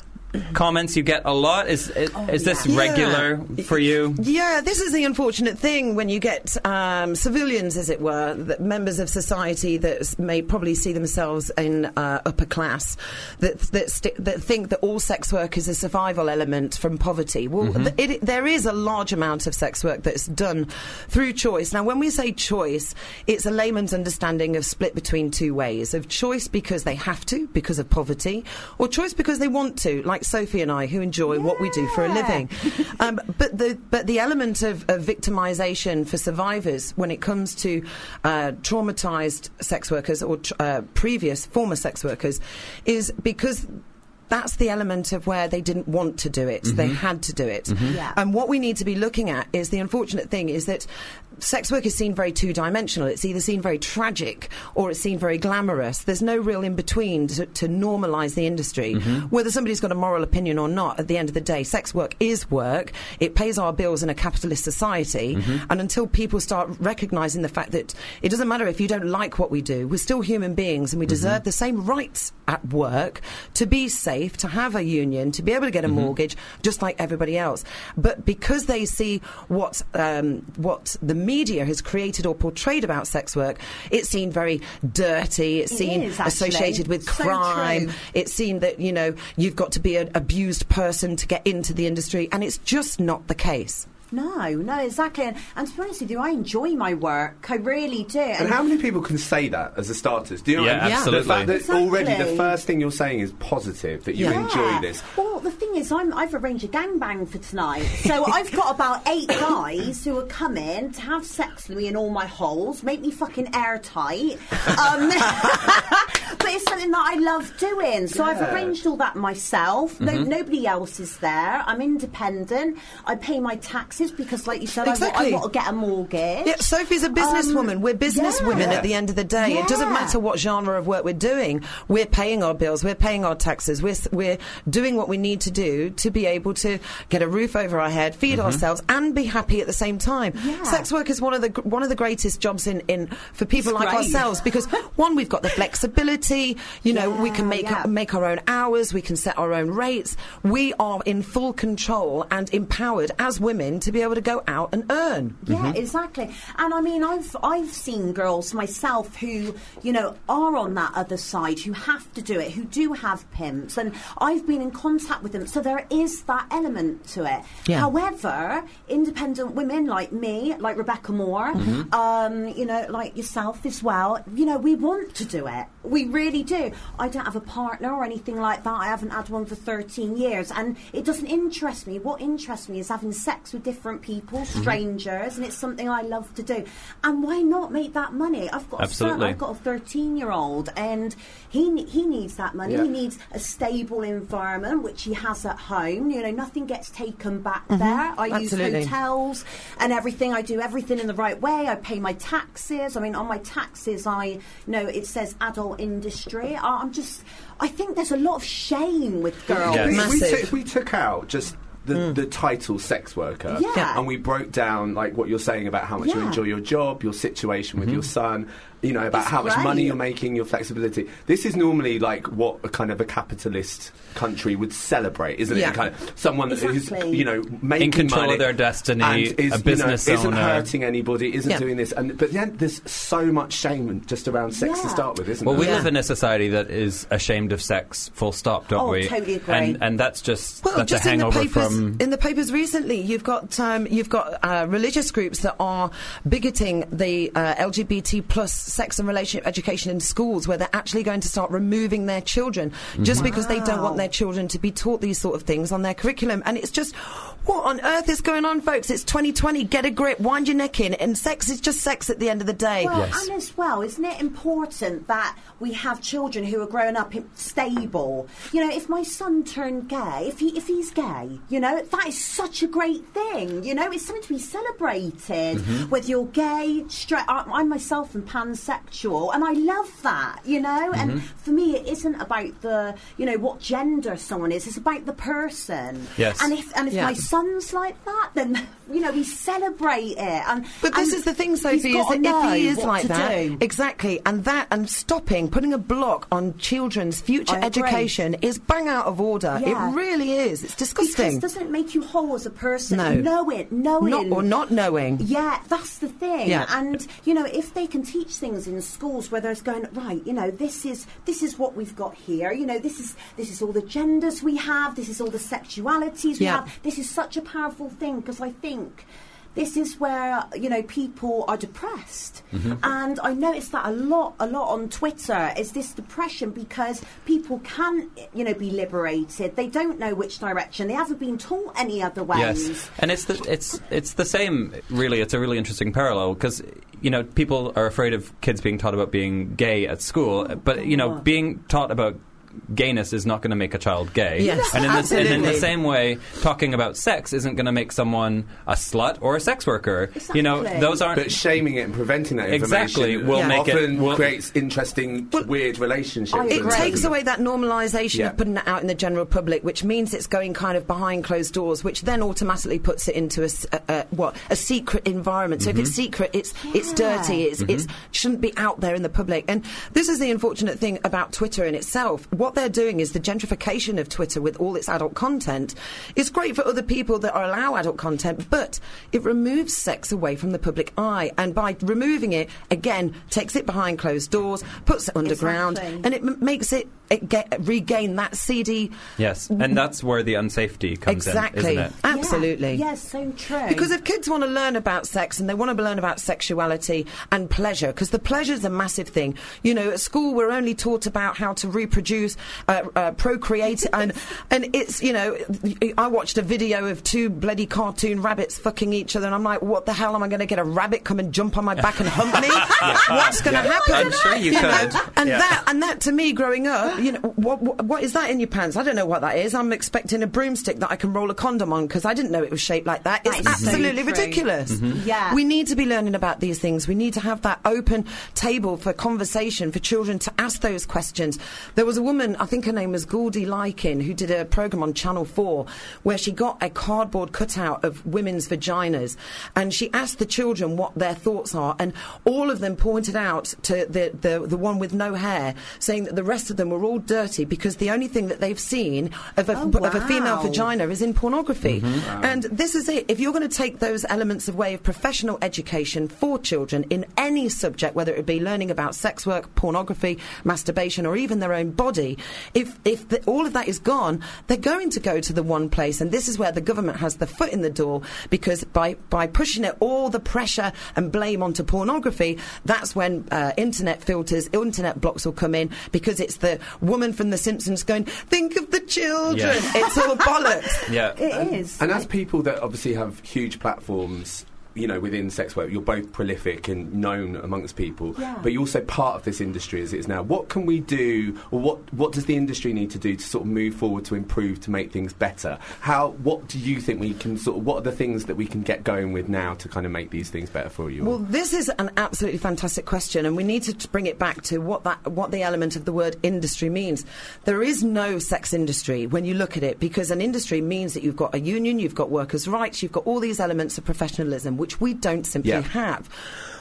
comments you get a lot? Is is, is this yeah. regular for you? Yeah, this is the unfortunate thing when you get um, civilians, as it were, that members of society that may probably see themselves in uh, upper class, that that, sti that think that all sex work is a survival element from poverty. Well, th- it, there is a large amount of sex work that's done through choice. Now, when we say choice, it's a layman's understanding of split between two ways of choice because they have to, because of poverty, or choice because they want to, like Sophie and I, who enjoy what we do for a living. um, but the but the element of, of victimisation for survivors when it comes to uh, traumatised sex workers or tr- uh, previous former sex workers is because. That's the element of where they didn't want to do it. They had to do it. Yeah. And what we need to be looking at is the unfortunate thing is that sex work is seen very two dimensional. It's either seen very tragic or it's seen very glamorous. There's no real in between to, to normalise the industry. Mm-hmm. Whether somebody's got a moral opinion or not, at the end of the day, sex work is work. It pays our bills in a capitalist society. Mm-hmm. And until people start recognising the fact that it doesn't matter if you don't like what we do, we're still human beings and we mm-hmm. deserve the same rights at work to be safe, to have a union, to be able to get a mortgage, just like everybody else. But because they see what um, what the media has created or portrayed about sex work, it's seen very dirty. It's It seen is, associated with So crime. true. It's seen that you know you've got to be an abused person to get into the industry, and it's just not the case. No, no, exactly. And, and to be honest with you, I enjoy my work. I really do. And how many people can say that as a starters? Do you know Yeah, what I mean? absolutely. The fact that Exactly. already the first thing you're saying is positive, that you Yeah. enjoy this. Well, the thing is, I'm, I've arranged a gangbang for tonight. So I've got about eight guys who are coming to have sex with me in all my holes, make me fucking airtight. Um, but it's something that I love doing. So I've arranged all that myself. No, Mm-hmm. nobody else is there. I'm independent. I pay my taxes because, like you said, Exactly. I, want, I want to get a mortgage. Yeah, Sophie's a businesswoman. Um, we're businesswomen yeah. at the end of the day. It doesn't matter what genre of work we're doing. We're paying our bills. We're paying our taxes. We're we're doing what we need to do to be able to get a roof over our head, feed ourselves, and be happy at the same time. Yeah. Sex work is one of the one of the greatest jobs in, in for people It's like great. ourselves because one, we've got the flexibility. You know, we can make yeah. make our own hours. We can set our own rates. We are in full control and empowered as women to be able to go out and earn. Yeah, exactly. And I mean, I've I've seen girls myself who you know are on that other side, who have to do it, who do have pimps, and I've been in contact with them. So there is that element to it. Yeah. However, independent women like me, like Rebecca More, um, you know, like yourself as well, you know, we want to do it. We really do. I don't have a partner or anything like that. I haven't had one for 13 years, and it doesn't interest me. What interests me is having sex with different people, mm-hmm. strangers, and it's something I love to do. And why not make that money? I've got a son, I've got a 13 year old, and he he needs that money. Yeah. He needs a stable environment, which he has at home. You know, nothing gets taken back mm-hmm. there. I Absolutely. use hotels and everything. I do everything in the right way. I pay my taxes. I mean, on my taxes, I you know it says adult industry. I- I'm just. I think there's a lot of shame with girls. Yes. If we, Massive. took- if we took out just the, hmm. the title sex worker. Yeah. and we broke down like what you're saying about how much you enjoy your job, your situation with your mm-hmm. son, you know, about It's how much great. money you're making, your flexibility. This is normally like what a kind of a capitalist country would celebrate, isn't Yeah. it? Kind of someone Exactly. who's you know making control of their destiny, and is, a you know, business isn't owner. hurting anybody, isn't Yeah. doing this, and but then there's so much shame just around sex to start with, isn't it? Well, we there? live in a society that is ashamed of sex, full stop, don't Oh, we? totally agree. And, and that's just Well, that's just a in the papers, from. in the papers recently, you've got um, you've got uh, religious groups that are bigoting the uh, LGBT plus sex and relationship education in schools, where they're actually going to start removing their children just mm-hmm. because they don't want their children to be taught these sort of things on their curriculum. And it's just, what on earth is going on, folks? It's 2020. Get a grip. Wind your neck in. And sex is just sex at the end of the day. Well, Yes. and as well, isn't it important that we have children who are growing up stable? You know, if my son turned gay, if he if he's gay, you know, that is such a great thing. You know, it's something to be celebrated. Mm-hmm. Whether you're gay, straight, I, I myself am pansexual, and I love that. You know, and mm-hmm. for me, it isn't about the you know what gender someone is. It's about the person. Yes. And if and if Yeah. my son son's like that, then you know we celebrate it. And But this and is the thing, Sophie, is that if he is like that, do. exactly, and that, and stopping, putting a block on children's future I agree. education is bang out of order. Yeah. It really is. It's Because disgusting. doesn't it make you whole as a person? No. Knowing, knowing. Not, or not knowing. Yeah, that's the thing. Yeah. And you know, if they can teach things in schools where there's going right, you know, this is this is what we've got here. You know, this is this is all the genders we have. This is all the sexualities we Yeah. have. This is such a powerful thing because I think. This is where you know people are depressed, Mm-hmm. and I noticed that a lot, a lot on Twitter. Is this depression because people can, you know, be liberated? They don't know which direction. They haven't been taught any other ways. Yes, and it's the it's it's the same. Really, it's a really interesting parallel because you know people are afraid of kids being taught about being gay at school, but you know being taught about gayness is not going to make a child gay. Yes, and in, the, and in the same way, talking about sex isn't going to make someone a slut or a sex worker. You know, those aren't. But shaming it and preventing that information Exactly, will Yeah. make it- often will- creates interesting, weird relationships. It takes away that normalisation Yeah. of putting it out in the general public, which means it's going kind of behind closed doors, which then automatically puts it into a, s- a- a- what a secret environment. So if it's mm-hmm. secret, it's it's Yeah. dirty. It's it's mm-hmm. shouldn't be out there in the public. And this is the unfortunate thing about Twitter in itself. What they're doing is the gentrification of Twitter with all its adult content is great for other people that are allow adult content, but it removes sex away from the public eye, and by removing it again, takes it behind closed doors, puts it underground, Exactly. and it m- makes it get, regain that seedy. yes, and that's where the unsafety comes exactly, in, isn't it? absolutely. Yes, so true. Because if kids want to learn about sex and they want to learn about sexuality and pleasure, because the pleasure is a massive thing. You know, at school we're only taught about how to reproduce, uh, uh, procreate, and and it's you know, I watched a video of two bloody cartoon rabbits fucking each other, and I'm like, what the hell am I going to get a rabbit come and jump on my back and hump me? What's going to happen? I'm sure you know? could. And Yeah. that and that to me, growing up, you know, what, what what is that in your pants? I don't know what that is. I'm expecting a broomstick that I can roll a condom on because I didn't know it was shaped like that. It's That is so absolutely true. ridiculous. Mm-hmm. Yeah. We need to be learning about these things. We need to have that open table for conversation for children to ask those questions. There was a woman, I think her name was Goldie Lykin, who did a program on Channel 4 where she got a cardboard cutout of women's vaginas and she asked the children what their thoughts are and all of them pointed out to the, the, the one with no hair saying that the rest of them were all dirty because the only thing that they've seen of a, Oh, of a female vagina is in pornography. And this is it. If you're going to take those elements away of professional education for children in any subject, whether it be learning about sex work, pornography, masturbation, or even their own body, if, if the, all of that is gone, they're going to go to the one place. And this is where the government has the foot in the door because by, by pushing it all the pressure and blame onto pornography, that's when uh, internet filters, internet blocks will come in because it's the woman from The Simpsons going, think of the children. Yeah. It's all bollocks. Yeah. it is. And as people that obviously have huge platforms, you know, within sex work, you're both prolific and known amongst people, Yeah. but you're also part of this industry as it is now. What can we do, or what what does the industry need to do to sort of move forward to improve to make things better? How what do you think we can sort of what are the things that we can get going with now to kind of make these things better for you? Well, this is an absolutely fantastic question, and we need to bring it back to what that what the element of the word industry means. There is no sex industry when you look at it, because an industry means that you've got a union, you've got workers' rights, you've got all these elements of professionalism, which we don't simply Yeah. have.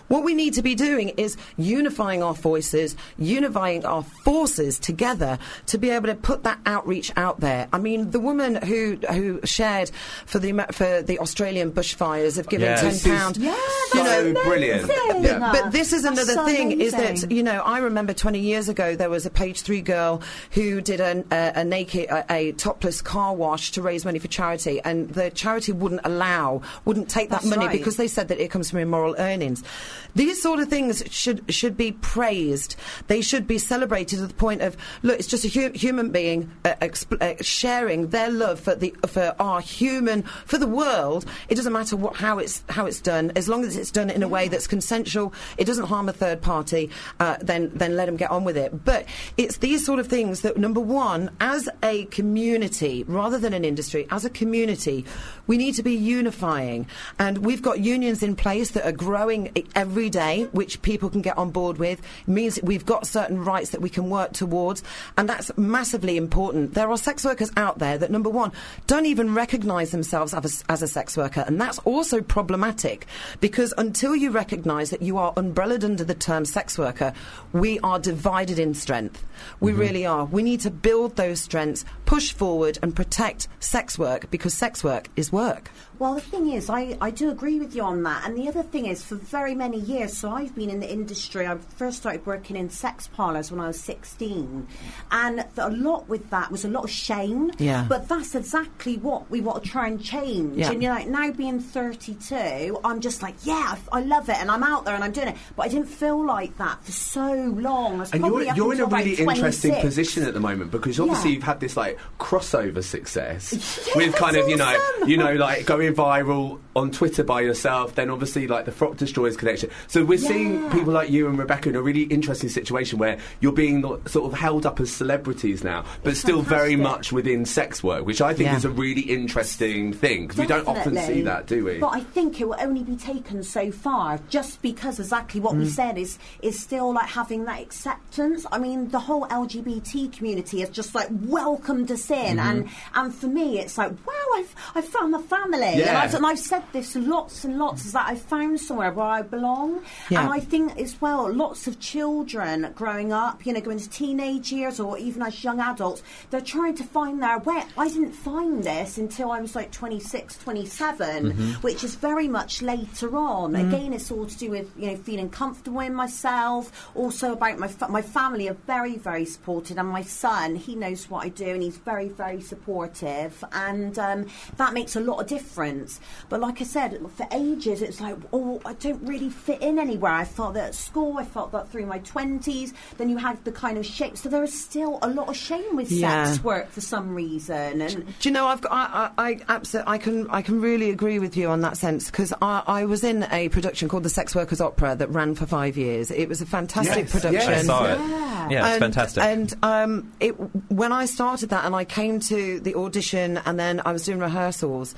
What we need to be doing is unifying our voices, unifying our forces together to be able to put that outreach out there. I mean, the woman who who shared for the for the Australian bushfires have given Yes. ten pound, is pound. Yeah, so brilliant. amazing. Yeah. But this is another so thing: is that you know I remember 20 years ago there was a page three girl who did a, a, a naked, a, a topless car wash to raise money for charity, and the charity wouldn't allow, wouldn't take that That's money right. because they said that it comes from immoral earnings. These sort of things should should be praised. They should be celebrated to the point of look, it's just a hu- human being uh, exp- uh, sharing their love for the for our human for the world. It doesn't matter what how it's how it's done, as long as it's done in a way that's consensual. It doesn't harm a third party. Uh, then then let them get on with it. But it's these sort of things that number one, as a community rather than an industry, as a community, We need to be unifying. And we've got unions in place that are growing every day, which people can get on board with. It means that we've got certain rights that we can work towards. And that's massively important. There are sex workers out there that, number one, don't even recognise themselves as a, as a sex worker. And that's also problematic because until you recognise that you are umbrellaed under the term sex worker, we are divided in strength. We mm-hmm. really are. We need to build those strengths, push forward, and protect sex work because sex work is work. Well, the thing is, I, I do agree with you on that. And the other thing is, for very many years, so I've been in the industry. I first started working in sex parlours when I was 16. And th- a lot with that was a lot of shame. Yeah. But that's exactly what we want to try and change. Yeah. And you're like, now being 32, I'm just like, yeah, I, I love it. And I'm out there and I'm doing it. But I didn't feel like that for so long. And you're, you're in a really interesting position at the moment because obviously Yeah. you've had this like crossover success Yeah, with kind that's of you know you know like going viral on Twitter by yourself. Then obviously like the Frock Destroyers connection. So we're seeing people like you and Rebecca in a really interesting situation where you're being sort of held up as celebrities now, but It's still very much within sex work, which I think Yeah. is a really interesting thing because we don't often see that, do we? But I think it will only be taken so far, just because exactly what Mm. we said is is still like having that acceptance. I mean, the whole LGBT community has just like welcomed us in, Mm-hmm. and and for me, it's like wow, I've I've found a family, and, Yeah. I've, and I've said this lots and lots is that I've found somewhere where I belong, Yeah. and I think as well, lots of children growing up, you know, going to teenage years or even as young adults, they're trying to find their way. I didn't find this until I was like 26, 27, which is very much later on. Again, it's all to do with you know feeling comfortable in myself. Also about my fa- my family are very very supportive, and my son he knows what I do, and he's very very supportive, and um, that makes a lot of difference. But like I said, for ages it's like oh I don't really fit in anywhere. I felt that at school, I felt that through my twenties. Then you had the kind of shape. So there is still a lot of shame with Yeah. sex work for some reason, and Do you know? I've got. I, I, I absolutely. I can. I can really agree with you on that sense because I, I was in a production called the Sex Workers Opera that ran for five years. It was a fantastic Yes, production. yes. I saw it. Yeah. Yeah, it's and, fantastic. And um, it, when I started that, and I came to the audition, and then I was doing rehearsals.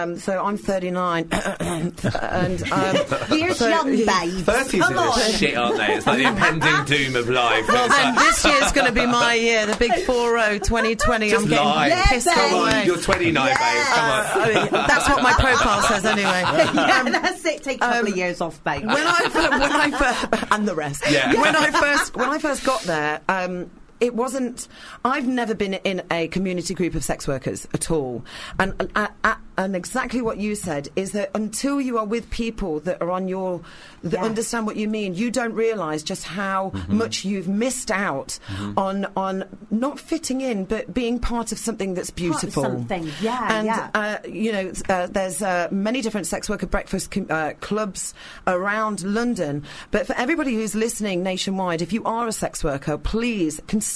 Um, so I'm 39, and um, Years so- young, babe. Thirties are the shit, aren't they? It's like the impending doom of life. And like- this year's going to be my year, the big 4-0, 2020. Just I'm getting lie. Yeah, pissed. Come on, away. you're 29, babe. Come on. I mean, that's what my profile says anyway. yeah, that's it. Take a couple um, of years off, babe. when I when I first and the rest. Yeah. When I first when I first got there, um, it wasn't. I've never been in a community group of sex workers at all, and uh, uh, and exactly what you said is that until you are with people that are on your that Yeah. understand what you mean, you don't realise just how much you've missed out on on not fitting in, but being part of something that's Part of beautiful. something. Yeah, and yeah. uh, you know, uh, there's uh, many different sex worker breakfast com- uh, clubs around London. But for everybody who's listening nationwide, if you are a sex worker, please consider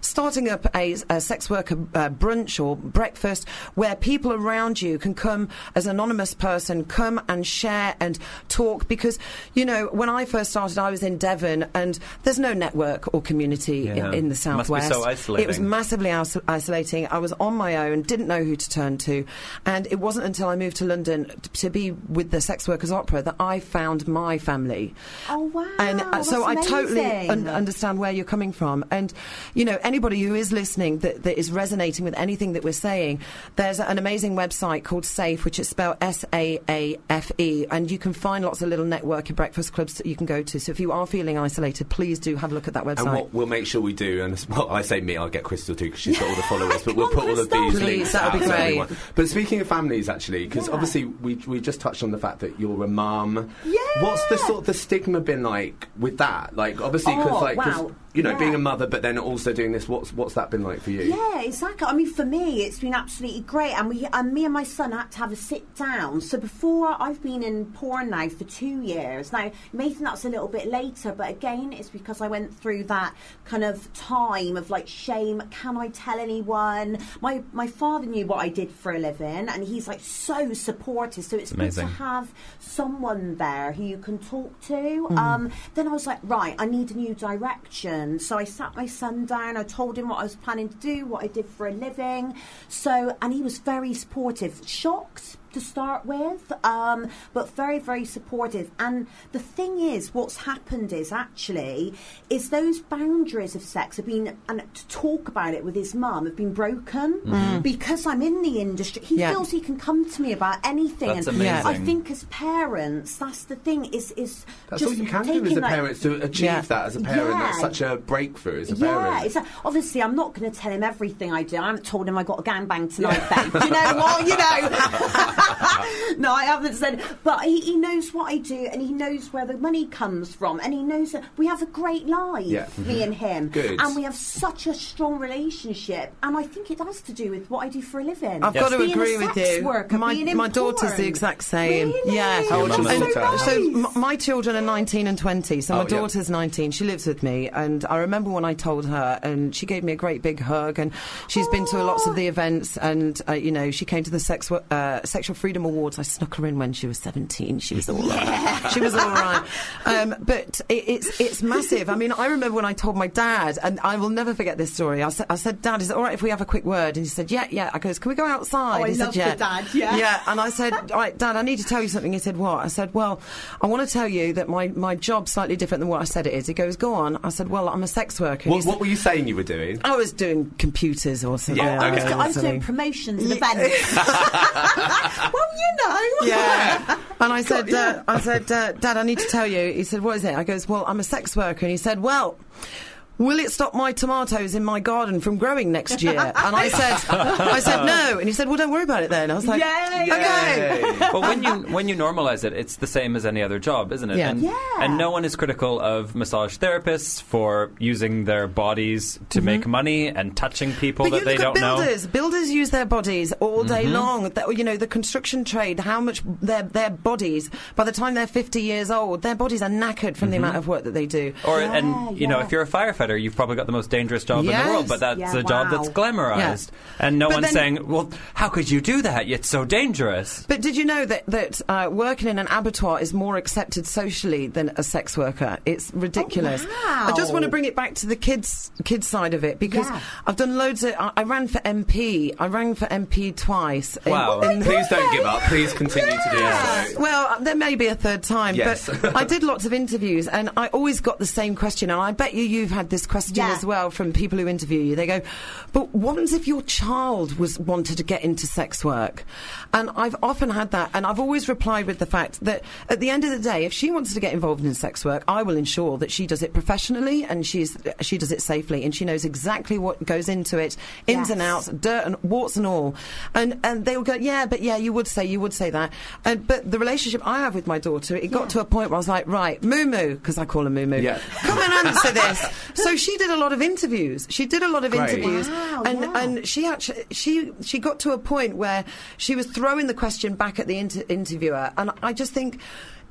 starting up a, a sex worker uh, brunch or breakfast where people around you can come as an anonymous person, come and share and talk. Because, you know, when I first started, I was in Devon and there's no network or community Yeah. in, in the Must be southwest. so isolating. It was massively is- isolating. I was on my own, didn't know who to turn to, and it wasn't until I moved to London t- to be with the Sex Workers Opera that I found my family. Oh, wow, And uh, so I totally un- understand where you're coming from. And you know, anybody who is listening that, that is resonating with anything that we're saying, there's an amazing website called Safe, which is spelled S A A F E, and you can find lots of little networking breakfast clubs that you can go to. So if you are feeling isolated, please do have a look at that website. And what we'll make sure we do, and well, I say me, I'll get Crystal too because she's got all the followers, but we'll put all of these Please, links that would out be great. everyone. But speaking of families, actually, because Yeah. obviously we we just touched on the fact that you're a mum. Yeah. What's the sort of the stigma been like with that? Like obviously because Oh, like wow. You know Yeah. being a mother, but then also doing this. What's what's that been like for you? Yeah, exactly. I mean, for me, it's been absolutely great, and we, and me and my son had to have a sit down. So before, I've been in porn now for two years. Now, you may think that's a little bit later, but again, it's because I went through that kind of time of like shame. Can I tell anyone? My my father knew what I did for a living, and he's like so supportive. So it's Amazing. good to have someone there who you can talk to. Um, then I was like, right, I need a new direction. So I sat my son down. I told him what I was planning to do, what I did for a living. So, and he was very supportive. Shocked to start with, um, but very, very supportive. And the thing is, what's happened is actually is those boundaries of sex have been and to talk about it with his mum have been broken because I'm in the industry. He Yeah. feels he can come to me about anything. That's and amazing. I think as parents, that's the thing. Is is That's just all you can do taking as a that- parent to achieve Yeah. that as a parent. That's Yeah. such a breakthrough as a yeah, parent. it's a, obviously I'm not going to tell him everything I do. I haven't told him I got a gangbang tonight, babe. You know what? You know. no, I haven't said. But he, he knows what I do, and he knows where the money comes from, and he knows that we have a great life, Yeah. me and him, Good. and we have such a strong relationship. And I think it has to do with what I do for a living. I've got to Being a agree with you. Worker, my being in my daughter's the exact same. Really? Yeah. How old's your so So nice. m- my children are 19 and 20. So Oh, my yeah. daughter's 19. She lives with me, and I remember when I told her, and she gave me a great big hug. And she's been to lots of the events, and uh, you know, she came to the sex uh, sexual freedom awards. I snuck her in when she was 17. She was all right. She was all right. Um, but it, it's it's massive. I mean, I remember when I told my dad, and I will never forget this story. I said, I said, Dad, is it all right if we have a quick word? And he said, Yeah, yeah. I goes, Can we go outside? Oh, I he love said, the Yeah. dad, yeah. Yeah. And I said, All right, Dad, I need to tell you something. He said, What? I said, Well, I want to tell you that my, my job's slightly different than what I said it is. He goes, Go on. I said, Well, I'm a sex worker. What, said- what were you saying you were doing? I was doing computers or something. Yeah, I was, okay. I was doing promotions and events. well, you know. Yeah. And I said, uh, I said, uh, Dad, I need to tell you. He said, What is it? I goes, Well, I'm a sex worker. And he said, Well, Will it stop my tomatoes in my garden from growing next year? And I said, I said no. And he said, well, don't worry about it then. I was like, Yay. okay. But when you when you normalize it, it's the same as any other job, isn't it? Yeah. And, Yeah. and no one is critical of massage therapists for using their bodies to make money and touching people Mm-hmm. But that you they look don't at know. builders. Builders use their bodies all day long. That, you know, the construction trade, how much their their bodies, by the time they're 50 years old, their bodies are knackered from the amount of work that they do. Or Yeah, and you know, if you're a firefighter, you've probably got the most dangerous job in the world, but that's Yeah, a job that's glamorized, Yeah. and no But one's then- saying, "Well, how could you do that? It's so dangerous." But did you know that that uh, working in an abattoir is more accepted socially than a sex worker? It's ridiculous. wow. I just want to bring it back to the kids kids side of it because Yeah. I've done loads of. I, I ran for MP. I ran for MP twice. in- Wow. in- Please don't give up. Please continue to do so. Well, there may be a third time, Yes. but I did lots of interviews, and I always got the same question. And I bet you you've had this question Yeah. as well from people who interview you. They go, "But what happens if your child was wanted to get into sex work?" And I've often had that, and I've always replied with the fact that at the end of the day, if she wants to get involved in sex work, I will ensure that she does it professionally and she's she does it safely, and she knows exactly what goes into it, ins and outs, dirt and warts and all. And and they will go, yeah, but yeah, you would say, you would say that. And but the relationship I have with my daughter, it got Yeah. to a point where I was like, right, Moo Moo, because I call her Moo Moo. Yeah. Come and answer this. So she did a lot of interviews. She did a lot of Great. interviews, Wow, and yeah. and she actually she she got to a point where she was throwing the question back at the inter- interviewer, and I just think.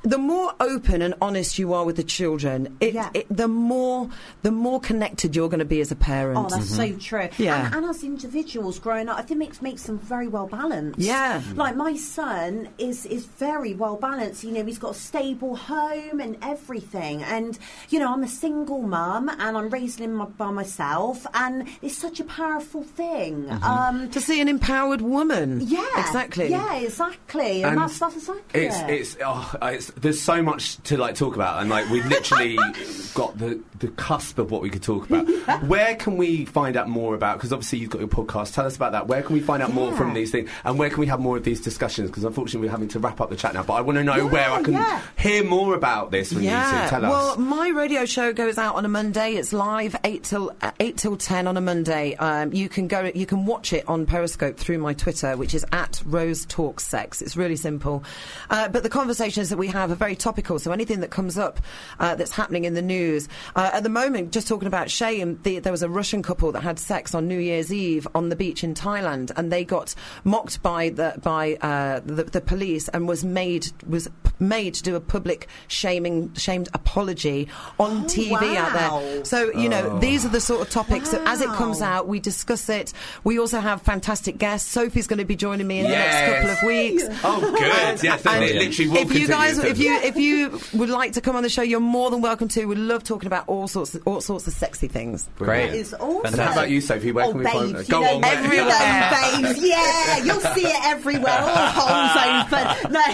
The more open and honest you are with the children, it, Yeah. it, the more the more connected you're going to be as a parent. Oh, that's so true. Yeah. And, and as individuals growing up, I think makes makes them very well balanced. Yeah. Like my son is is very well balanced. You know, he's got a stable home and everything. And you know, I'm a single mum and I'm raising him by myself, and it's such a powerful thing. Um, to see an empowered woman. yeah, exactly. Yeah, exactly. And, And that's that's exactly It's it. it's oh, it's there's so much to like talk about, and like we've literally got the the cusp of what we could talk about. Where can we find out more about? Because obviously you've got your podcast. Tell us about that. Where can we find out more from these things, and where can we have more of these discussions? Because unfortunately we're having to wrap up the chat now. But I want to know Yeah, where I can yeah. hear more about this from you. So tell well, us. my radio show goes out on a Monday. It's live eight till uh, eight till ten on a Monday. Um, you can go, you can watch it on Periscope through my Twitter, which is at Rose Talks Sex. It's really simple, uh, but the conversations that we have are very topical. So anything that comes up uh, that's happening in the news uh, at the moment, just talking about shame, the, there was a Russian couple that had sex on New Year's Eve on the beach in Thailand, and they got mocked by the by uh, the, the police and was made was made to do a public shaming shamed apology on Oh, TV out there. So you know these are the sort of topics that as it comes out, we discuss it. We also have fantastic guests. Sophie's going to be joining me in the next couple of weeks. Oh, good. yes, And it literally will if you guys, if you if you would like to come on the show, you're more than welcome to. We love talking about all sorts of, all sorts of sexy things. Great. That is awesome. And how about you, Sophie? Where oh, can we find babes, Go you know, on, you everywhere. know, babes. Yeah, you'll see it everywhere. All holes open. No,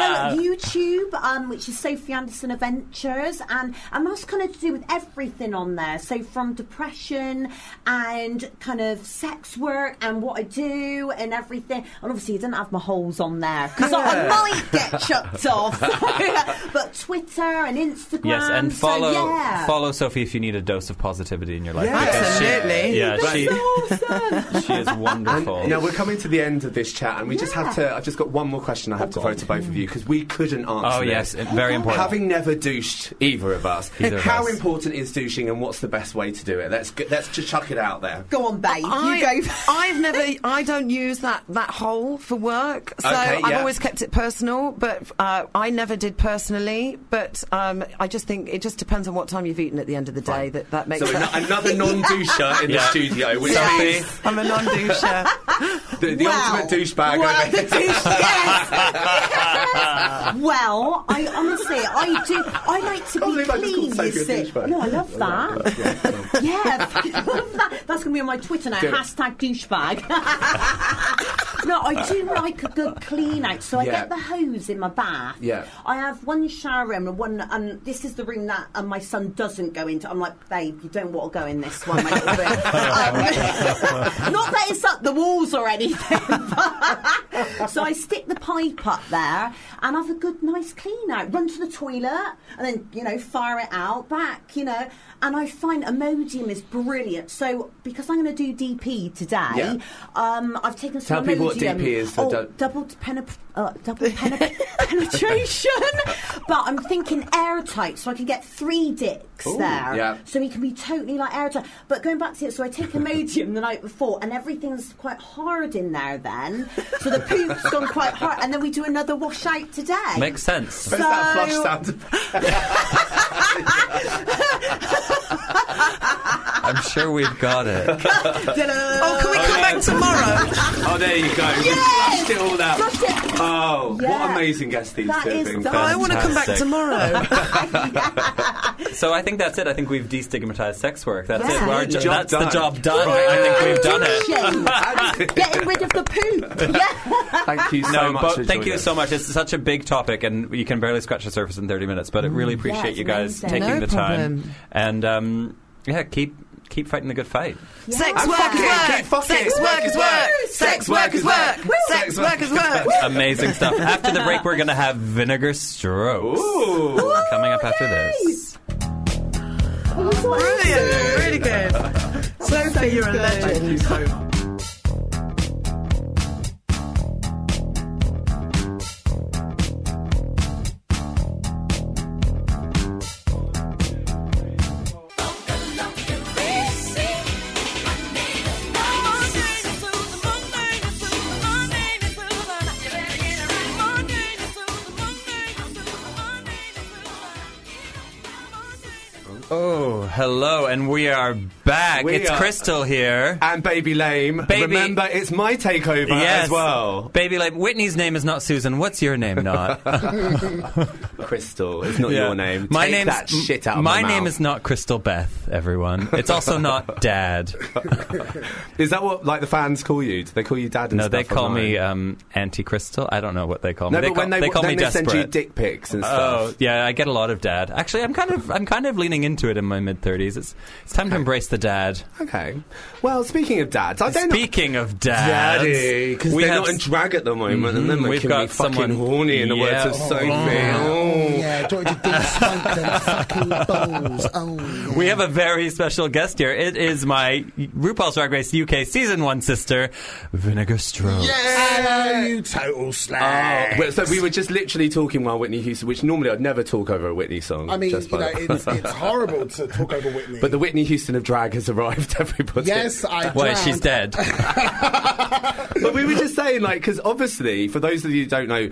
no YouTube, um, which is Sophie Anderson Adventures, and and that's kind of to do with everything on there. So from depression and kind of sex work and what I do and everything. And obviously, you didn't have my holes on there because I might get chucked off. but Twitter and Instagram. Yes, and so, follow yeah. follow Sophie if you need a dose of positivity in your life. Yeah. because she- Absolutely. yeah, That's she, awesome. she is wonderful. Now we're coming to the end of this chat, and we just have to. I've just got one more question I have to oh, throw to both of you because we couldn't answer. oh yes, this. it- very important. Having never douched either of us, Either of how us. important is douching, and what's the best way to do it? Let's g- let's just chuck it out there. Go on, babe. I, you go. I've never, I don't use that, that hole for work, so Okay, I've yeah. always kept it personal. But uh, I never did personally. But um, I just think it just depends on what time you've eaten at the end of the day. That that makes So sense. another non-doucher in the Yeah. studio, which Sophie. means I'm a non-doucher. the, the Wow. ultimate douchebag. Well, over the here. douche- yes. well, I honestly, I do. I like to be believe I just clean. called You see. No, I love that. yeah, that. That's going to be on my Twitter now. Do. Hashtag douchebag. no, I do like a good clean out. So I get the hose in my bath. Yeah. I have one shower room and one, and this is the room that um, my son doesn't go into. I'm like, babe, you don't want to go in this one, my little bit. Um, not that it's up the walls or anything. but- so I stick the pipe up there and have a good, nice clean out. Run to the toilet and then, you know, fire it out back, you know. And I find Imodium is brilliant. So because I'm going to do DP today, Yeah. um, I've taken some Tell people what DP is Oh, double pen- uh, double pen- penetration. but I'm thinking airtight, so I can get three dicks Ooh, there. yeah. So he can be totally like airtight. But going back to it, so I take Imodium the night before, and everything's quite hard in there. Then, so the poop's gone quite hard, and then we do another wash out today. Makes sense. Where's that flush So- sound? I'm sure we've got it. Oh, can we come back tomorrow? Oh, there you go. You Yes! flushed it all out. Flushed it. Oh, what Yeah. amazing guests these That two have is been. the- I want to come back Fantastic. tomorrow. So I think that's it. I think we've destigmatized sex work. That's Yeah. it. Our jo- Job that's the done. job done. Right. I think we've done it. Shame. Getting rid of the poop. Yeah. Thank you so No, much. but thank joining you us. so much. It's such a big topic, and you can barely scratch the surface in 30 minutes. But I really mm. appreciate it's you guys amazing. taking No the time. problem. And uh, um, yeah, keep keep fighting the good fight. Sex And work fuck is work. keep fucking Sex work is work. Sex work is work. Sex work is work. Amazing stuff. After the break, we're going to have Vinegar Strokes Ooh. coming up after this. Brilliant. Really good. Sophie, you're a legend. Hello, and we are back. We it's are- Crystal here. And Baby Lame. Baby- Remember, it's my takeover Yes. as well. Baby, like Whitney's name is not Susan. What's your name? Not Crystal, it's not Yeah. your name. My Take name's that shit out of my my name is not Crystal Beth. Everyone, it's also not Dad. Is that what like the fans call you? Do they call you Dad? And No, they call online? me um, Anti Crystal. I don't know what they call me. No, they but call, when they, call then me they desperate. send you dick pics and Oh stuff. yeah, I get a lot of dad. Actually, I'm kind of I'm kind of leaning into it in my mid thirties. It's it's time to embrace the dad. Okay. Well, speaking of dads, I don't Speaking of dads, Daddy, because we they're have not in drag at the moment, and then we've got someone- horny in the Yeah. words of Sophie. Oh. Oh. Yeah, do you want to de-spunk them fucking balls? Oh, We have a very special guest here. It is my RuPaul's Drag Race UK season one sister, Vinegar Strokes. Hello, you total slag. Oh, well, so we were just literally talking while Whitney Houston, which normally I'd never talk over a Whitney song. I mean, just you by know, the- it's, it's horrible to talk over Whitney. but the Whitney Houston of drag has arrived. Everybody. yes, I. Drowned. she's dead? but we were just saying, like, because obviously, for those of you who don't know,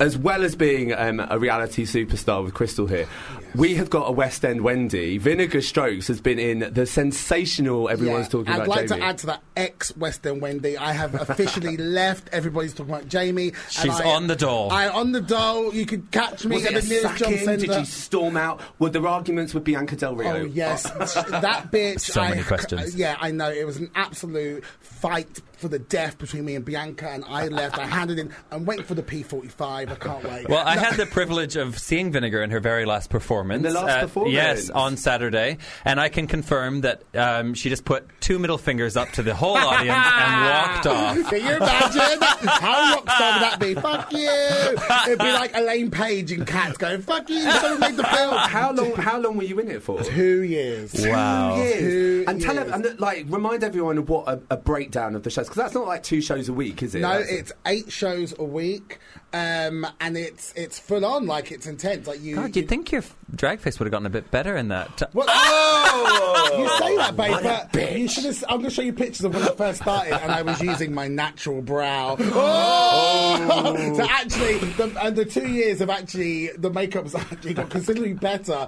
as well as being um, a reality superstar with Crystal here, we have got a West End Wendy. Vinegar Strokes has been in the sensational. Everyone's talking about Yeah, talking I'd about like Jamie. to add to that ex West End Wendy. I have officially left. Everybody's talking about Jamie. and She's I- on the dole. I on the dole. You could catch me was at it the a nearest John sacking? Did Centre. you storm out? Were there arguments with Bianca Del Rio? Oh yes, that bitch. So I, many questions. Yeah, I know. It was an absolute fight for the death between me and Bianca, and I left. I handed in. I'm waiting for the P45. I can't wait. Well, I No. had the privilege of seeing Vinegar in her very last performance. In the last uh, performance? Yes, on Saturday. And I can confirm that um, she just put two middle fingers up to the whole audience and walked off. Can you imagine? How rock star would that be? Fuck you! It'd be like Elaine Paige in Cats going, fuck you, someone made the film. How long? How long were you in it for? Two years. Wow. Two years. Two and tell years. them, and like remind everyone of what a, a breakdown of the shows because that's not like two shows a week, is it? No, That's- it's eight shows a week, um, and it's it's full on, like it's intense. Like you, God, you'd think your drag face would have gotten a bit better in that. T- Well, Oh! you say that, babe, but you should have. I'm going to show you pictures of when I first started, and I was using my natural brow. Oh! so actually, the, and the two years have actually the makeup's actually got considerably better,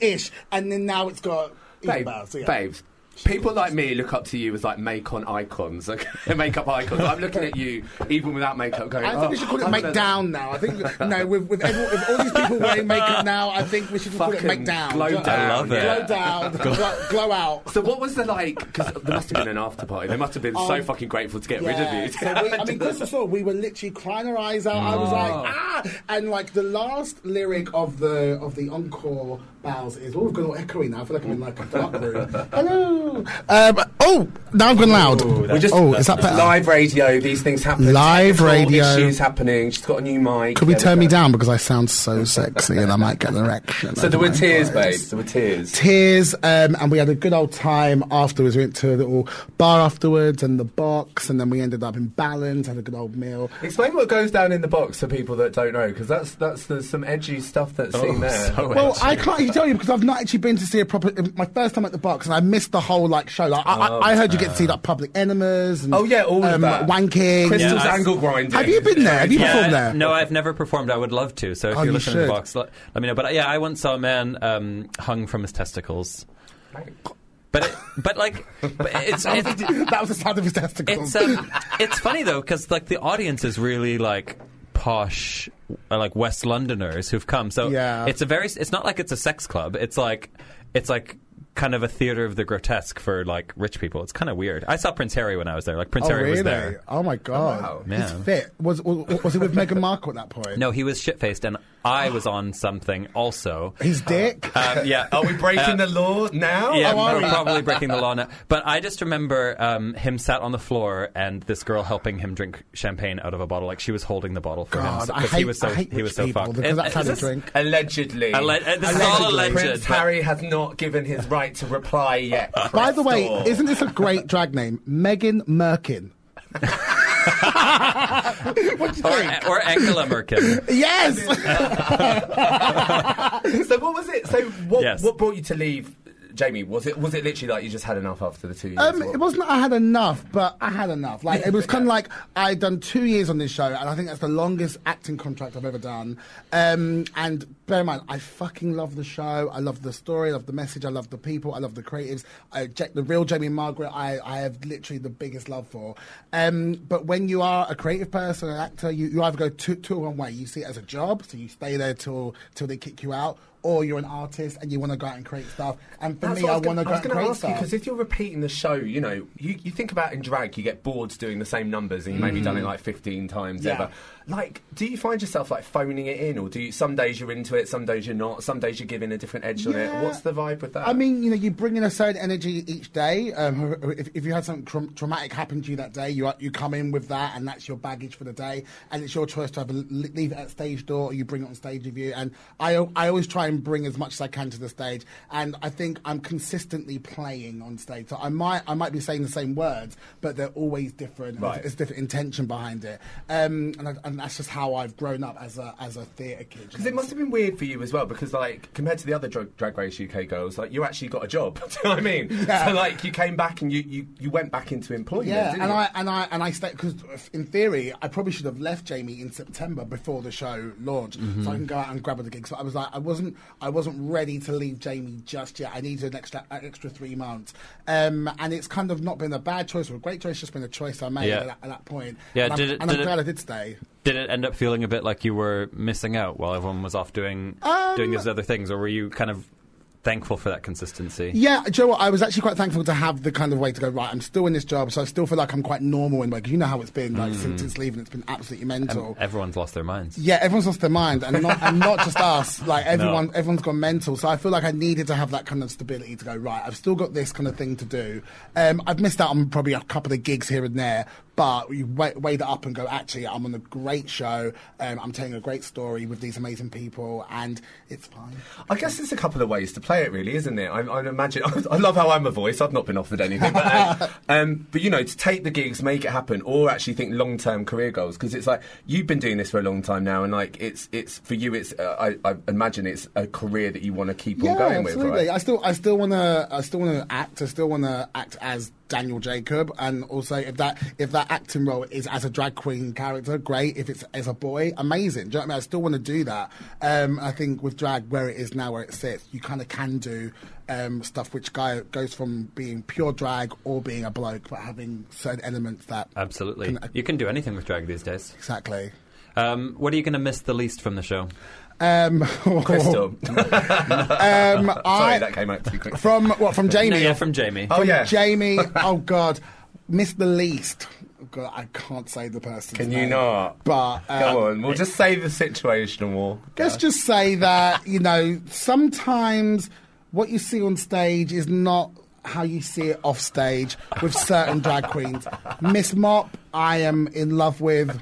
ish, and then now it's got. Babe, better, so yeah. babes. People like me look up to you as like make-on icons, okay? makeup icons. I'm looking at you even without makeup, going. I think oh, we should call it make down now. I think no, with with, everyone, with all these people wearing makeup now, I think we should call it make down. glow Glow- down, I love it. Glow down, glow, glow out. So what was the like? Because there must have been an after party. They must have been so fucking grateful to get rid of you. so we, I mean, Crystal saw we were literally crying our eyes out. I was like, ah, and like the last lyric of the of the encore bows is, oh, we've gone all echoey now. I feel like I'm in like a dark room. Hello. Um, oh, now I've gone loud. we just oh, is that better? live radio? These things happen. Live Technical radio. issues happening. She's got a new mic. Could we There turn me down because I sound so sexy and I might get an erection? So there were tears, voice? babe. There were tears. tears, um, and we had a good old time afterwards. We went to a little bar afterwards and the box, and then we ended up in Balans, had a good old meal. Explain what goes down in the box for people that don't know, because that's that's there's some edgy stuff that's seen there. so Well, I can't even tell you because I've not actually been to see a proper. My first time at the box, and I missed the whole like show. Like I, I, I heard you get to see like Public Enemas and Oh, yeah, all of um, that. wanking. Crystal's Yeah, I- angle grinding. Have you been there? Have you Yeah, performed there? No, I've never performed. I would love to. So if Oh, you're you listening to the box, let, let me know. But uh, yeah, I once saw a man um, hung from his testicles. But it, but like but it's That it's, was, the, that was the sound of his testicles. it's um, it's funny though because like the audience is really like posh uh, like West Londoners who've come. So Yeah. it's a very it's not like it's a sex club. It's like it's like kind of a theater of the grotesque for like rich people. It's kind of weird. I saw Prince Harry when I was there. Like Prince oh Harry really? was there. Oh my god! wow. He's fit. Was, was was he with Meghan Markle at that point? No, he was shit faced, and I was on something also. His dick. Um, yeah. Are we breaking Uh, the law now? Yeah, Oh, are we're we? probably breaking the law now. But I just remember um, him sat on the floor and this girl helping him drink champagne out of a bottle. Like she was holding the bottle for God, him because hate, he was so I hate he was so people fucked. because And- that's how is they drink. Allegedly. Alle- uh, this is all alleged. Prince Harry has not given his right to reply yet. By the way, Crystal. isn't this a great drag name? Megan Merkin. what do you Or, think? or Angela Merkel. Yes! so what was it? So what, Yes. what brought you to leave, Jamie? Was it was it literally like you just had enough after the two years? Um, it wasn't I had enough, but I had enough. Like it was kind of like I'd done two years on this show, and I think that's the longest acting contract I've ever done. Um, and bear in mind, I fucking love the show. I love the story. I love the message. I love the people. I love the creatives. I, the real Jamie and Margaret, I, I have literally the biggest love for. Um, but when you are a creative person, an actor, you, you either go two, two one way. You see it as a job, so you stay there till till they kick you out. Or you're an artist and you want to go out and create stuff. And for That's me, I, want to go out and create ask stuff. because if you're repeating the show, you know, you, you think about in drag, you get bored doing the same numbers, and you maybe done it like 15 times Mm. Yeah. ever. Like, do you find yourself like phoning it in, or do you? Some days you're into it, some days you're not. Some days you're giving a different edge on Yeah. it. What's the vibe with that? I mean, you know, you bring in a certain energy each day. Um, if, if you had something tra- traumatic happen to you that day, you you come in with that, and that's your baggage for the day. And it's your choice to have a, leave it at stage door, or you bring it on stage with you. And I I always try and bring as much as I can to the stage. And I think I'm consistently playing on stage. So I might I might be saying the same words, but they're always different. Right. There's different intention behind it. Um, and, I, and and that's just how I've grown up as a as a theatre kid. Because it must have been weird for you as well, because like compared to the other drag, drag race UK girls, like you actually got a job. Do you know what I mean? Yeah. So like you came back and you, you, you went back into employment. Yeah, and you? I and I and I stayed because in theory I probably should have left Jamie in September before the show launched, so I can go out and grab other gigs. So I was like, I wasn't, I wasn't ready to leave Jamie just yet. I needed an extra, an extra three months, um, and it's kind of not been a bad choice or a great choice. It's just been a choice I made Yeah. at, that, at that point. Yeah, and did I'm, it- and did I'm it- glad I did stay. Did it end up feeling a bit like you were missing out while everyone was off doing Um, doing these other things, or were you kind of thankful for that consistency? Yeah, do you know? I was actually quite thankful to have the kind of way to go, right, I'm still in this job, so I still feel like I'm quite normal in way, because you know how it's been, like, since, since leaving, it's been absolutely mental. And everyone's lost their minds. Yeah, everyone's lost their mind, and not and not just us. Like everyone, everyone's gone mental. So I feel like I needed to have that kind of stability to go right. I've still got this kind of thing to do. Um, I've missed out on probably a couple of gigs here and there, but you weigh, weigh that up and go. Actually, I'm on a great show. Um, I'm telling a great story with these amazing people, and it's fine. I guess there's a couple of ways to play it, really, isn't it? I, I imagine. I love how I'm a voice. I've not been offered anything, but, um, um, but you know, to take the gigs, make it happen, or actually think long-term career goals, because it's like you've been doing this for a long time now, and like it's it's for you. It's uh, I, I imagine it's a career that you want to keep on going absolutely. with, right? I still, I still want to, I still want to act. I still want to act as Daniel Jacob, and also if that, if that acting role is as a drag queen character, great. If it's as a boy, amazing. Do you know what I mean? I still want to do that. Um, I think with drag, where it is now, where it sits, you kind of can do um, stuff which guy, goes from being pure drag or being a bloke, but having certain elements that Absolutely. Can- you can do anything with drag these days. exactly. Um, what are you going to miss the least from the show? Um, Crystal. um, Sorry, I, that came out too quick. from what from Jamie? No, yeah, from Jamie. Oh yeah. Jamie, oh God, miss the least. Oh, God, I can't say the person. Can you not? But uh, Go on. We'll just say the situation more. let's just say that you know sometimes what you see on stage is not how you see it off stage with certain drag queens. Miss Mop, I am in love with.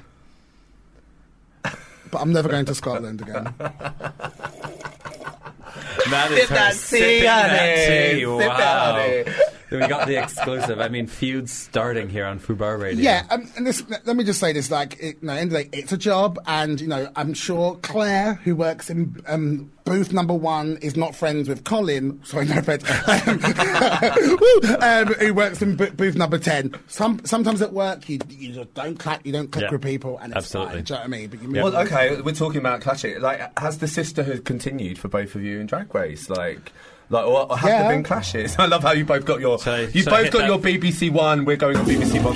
But I'm never going to Scotland again. That is her sipping that tea. Sip it, Wow. honey. we got the exclusive. I mean, feuds starting here on Fubar Radio. Yeah, um, and this, let me just say this: like, it, no, end of the day, it's a job, and you know, I'm sure Claire, who works in um, booth number one, is not friends with Colin. Sorry, no friends. Um, um, who works in bo- booth number ten. Some sometimes at work, you you just don't clap, you don't click Yeah, with people, and it's absolutely. fine. Do you know what I mean? But you Well, okay, we're talking about clashing. Like, has the sisterhood continued for both of you in Drag Race? Like, like, or, or have Yeah. there been clashes? I love how you both got your. Shall I- you shall I both got that? your BBC One. We're going on BBC One.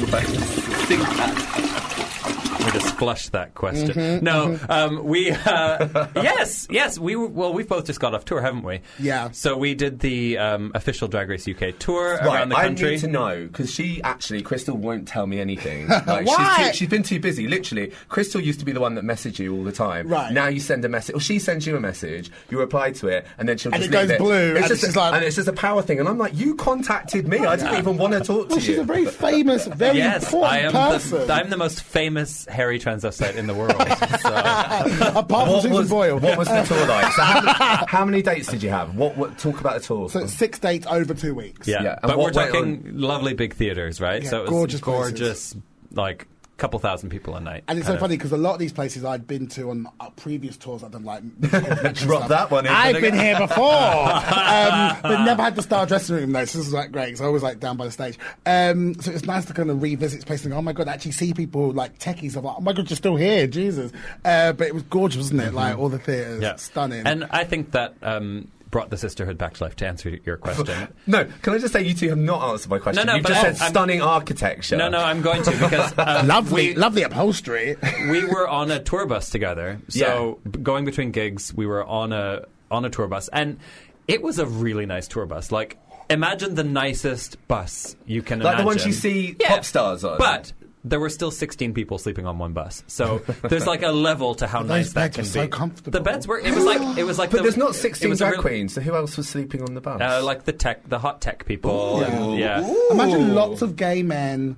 Sing that. We just flushed that question. Mm-hmm, no, um, we uh, yes, yes. We well, we've both just got off tour, haven't we? Yeah. So we did the um, official Drag Race UK tour Right, around the country. I country. need to know because she actually, Crystal won't tell me anything. Like, Why? She's, too, she's been too busy. Literally, Crystal used to be the one that messaged you all the time. Right. Now you send a message, or she sends you a message, you reply to it, and then she'll And just it leave goes blue, It's and just she's a, like- and it's just a power thing. And I'm like, you contacted me. I didn't even want to talk to well, you. she's a very famous, very Yes, important I am. person. The, I'm the most famous hairy transvestite in the world. So. apart from what Susan was, Boyle. what was the tour like? So how, many, how many dates did you have? What, what talk about the tour? so it's six dates over two weeks. Yeah, Yeah, and but we're what went talking lovely big theaters, right? Yeah, so it was gorgeous places. gorgeous, like couple thousand people a night. And it's so of- funny because a lot of these places I'd been to on uh, previous tours, I've done like. Drop that one in. I've been here before, um, but never had the star dressing room though. So this is like great. So I was like down by the stage. Um, so it's nice to kind of revisit this place and go, oh my god, I actually see people like techies. I'm like, oh my god, you're still here, Jesus. Uh, but it was gorgeous, wasn't it? Like all the theatres, yeah, stunning. And I think that um, brought the sisterhood back to life. To answer your question, No, can I just say you two have not answered my question? No, no, you but just I'm- said I'm- stunning architecture. no, no, I'm going to because um, lovely, we- lovely upholstery. we were on a tour bus together. So b- going between gigs, we were on a on a tour bus, and it was a really nice tour bus. Like imagine the nicest bus you can imagine. Like the ones you see Yeah. pop stars on. But there were still 16 people sleeping on one bus. So there's like a level to how Those nice that beds can were so be. comfortable. The beds were. It was like. It was like. But the, there's not it 16 was a drag real- queens, so who else was sleeping on the bus? Uh, like the tech, the hot tech people. Yeah. and- yeah. Imagine lots of gay men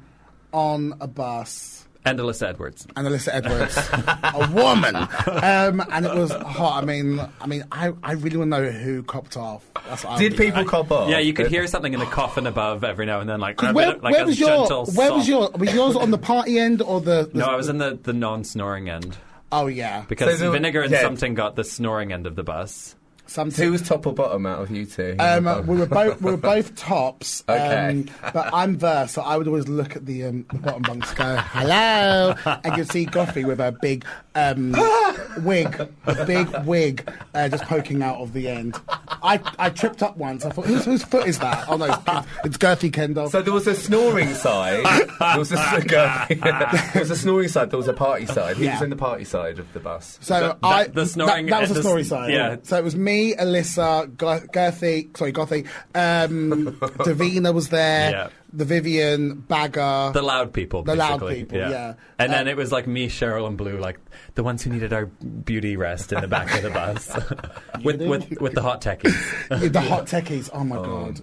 on a bus. And Alyssa Edwards. and Alyssa Edwards, a woman, um, and it was hot. I mean, I mean, I, I really want to know who copped off. That's what Did would- people cop off? Yeah, you could hear something in the coffin above every now and then, like, Where, bit- like where a was your? gentle Where was soft- your? Was yours on the party end or the? the No, I was in the, the non snoring end. Oh yeah, Because So Vinegar and yeah. Sum Ting got the snoring end of the bus. Something. Who was top or bottom out of you two? Um, we were both we were both tops, um, Okay. but I'm verse, so I would always look at the, um, the bottom bunks, go hello, and you'd see Goffy with a big um, wig, a big wig, uh, just poking out of the end. I, I tripped up once. I thought, whose, whose foot is that? Oh no, it's, it's Girthy Kendoll. So there was a snoring side. there was a, there was a snoring side. There was a party side. Who was in the party side of the bus? So That- I the snoring that, that was the the story side. yeah. So it was me, Alyssa, Go- Girthy, sorry, Gothy, um, Divina was there, Yeah. the Vivienne, Baga, The loud people, The loud people, yeah. And then Uh, it was like me, Cheryl, and Blu, like the ones who needed our beauty rest in the back of the bus, with, with with the hot techies. The hot techies. Oh my god.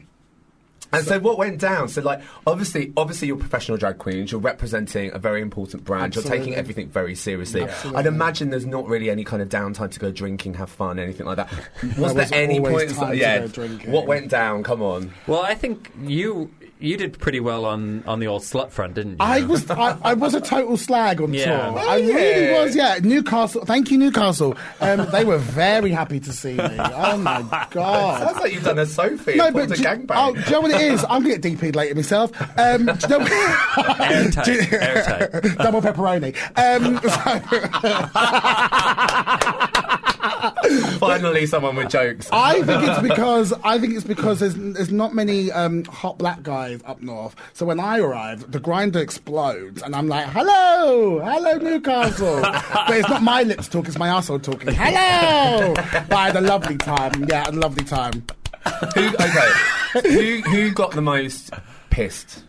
And so what went down? So like obviously obviously you're professional drag queens, you're representing a very important brand, you're taking everything very seriously. Absolutely. I'd imagine there's not really any kind of downtime to go drinking, have fun, anything like that. Was There there, was any always point time to yeah, go drinking. what went down? Come on. Well, I think you you did pretty well on on the old slut front, didn't you? I was I, I was a total slag on Yeah. tour. Oh, I really was. Yeah, Newcastle. Thank you, Newcastle. Um, they were very happy to see me. Oh my god. Sounds like you've done a Sophie No, but a do, gangbang. oh, do you know what it is? I'm going to get DP'd later myself. Um, do you know Airtight, Do- airtight. Double pepperoni. Um, Finally someone with jokes. I think it's because I think it's because there's there's not many um, hot black guys up north. So when I arrive, the Grindr explodes, and I'm like, "Hello, hello, Newcastle." but it's not my lips talking; it's my asshole talking. Hello. but I had a lovely time. Yeah, I had a lovely time. who, okay, who who got the most pissed?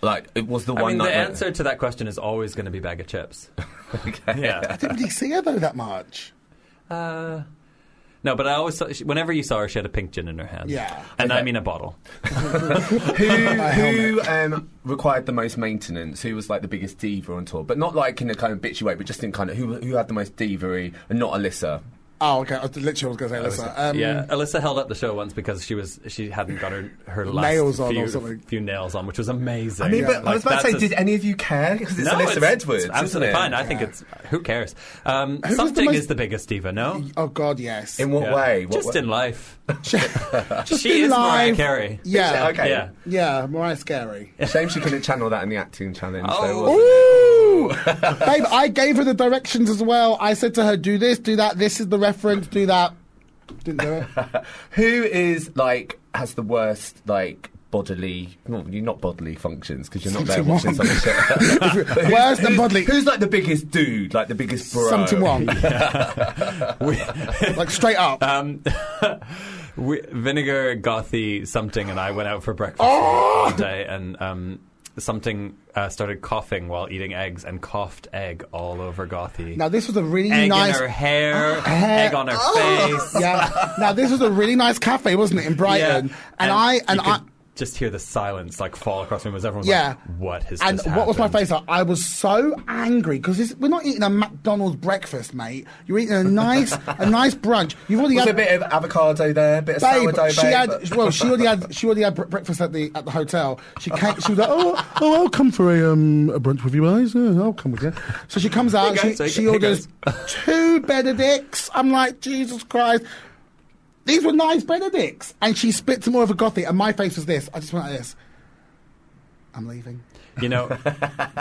Like it was the I one mean, the night. answer to that question is always going to be Baga Chipz. Okay. Yeah. I didn't really see her though that much. Uh, no, but I always saw, whenever you saw her, she had a pink gin in her hand. Yeah. and I mean a bottle. who who um, required the most maintenance? Who was like the biggest diva on tour? But not like in a kind of bitchy way, but just in kind of who who had the most diva and not Alyssa. Oh, okay. I literally, I was going to say, Alyssa. Um, yeah, Alyssa held up the show once because she was she hadn't got her her last Nails on or few, something. few nails on, which was amazing. I mean, Yeah. but I was about to say, a- did any of you care? Because it's no, Alyssa it's, Edwards. it's absolutely isn't it? fine. I think it's who cares. Um, the something most- is the biggest diva. No, Oh God, yes. In what Yeah. way? What Just way? in life. Just she in is Mariah. Carey. Yeah. Okay. Yeah. Yeah, Mariah Scary. Shame she couldn't channel that in the acting challenge. Oh. though. Ooh! Babe, I gave her the directions as well. I said to her, do this, do that, this is the reference, do that. Didn't do it. Who is like has the worst like bodily? Well, you're not bodily functions because you're not there Something watching wrong. some shit. But who's- Worse than who's- bodily. Who's like the biggest dude? Like the biggest bro? Something wrong. Like straight up. um, we, Vinegar, Gothy, Sum Ting, and I went out for breakfast Oh! one day, and um, Sum Ting uh, started coughing while eating eggs, and coughed egg all over Gothy. now this was a really egg nice. in her hair, Hair. egg on her face. yeah. Now this was a really nice cafe, wasn't it, in Brighton? Yeah. And, I and I. could just hear the silence like fall across the room as everyone's Yeah. like, "What has happened. And what was my face like? I was so angry because we're not eating a McDonald's breakfast, mate. You're eating a nice, a nice brunch. You've already Was had a bit of avocado there, a bit of babe, sourdough. she babe, had but- well, she already had she already had bre- breakfast at the at the hotel. She came, she was like, oh, oh, I'll come for a um a brunch with you guys. Uh, I'll come with you. So she comes out, she, she orders two Benedicts. I'm like, Jesus Christ. These were nice Benedicts, and she spit some more of a gothic, and my face was this. I just went like this. I'm leaving. You know,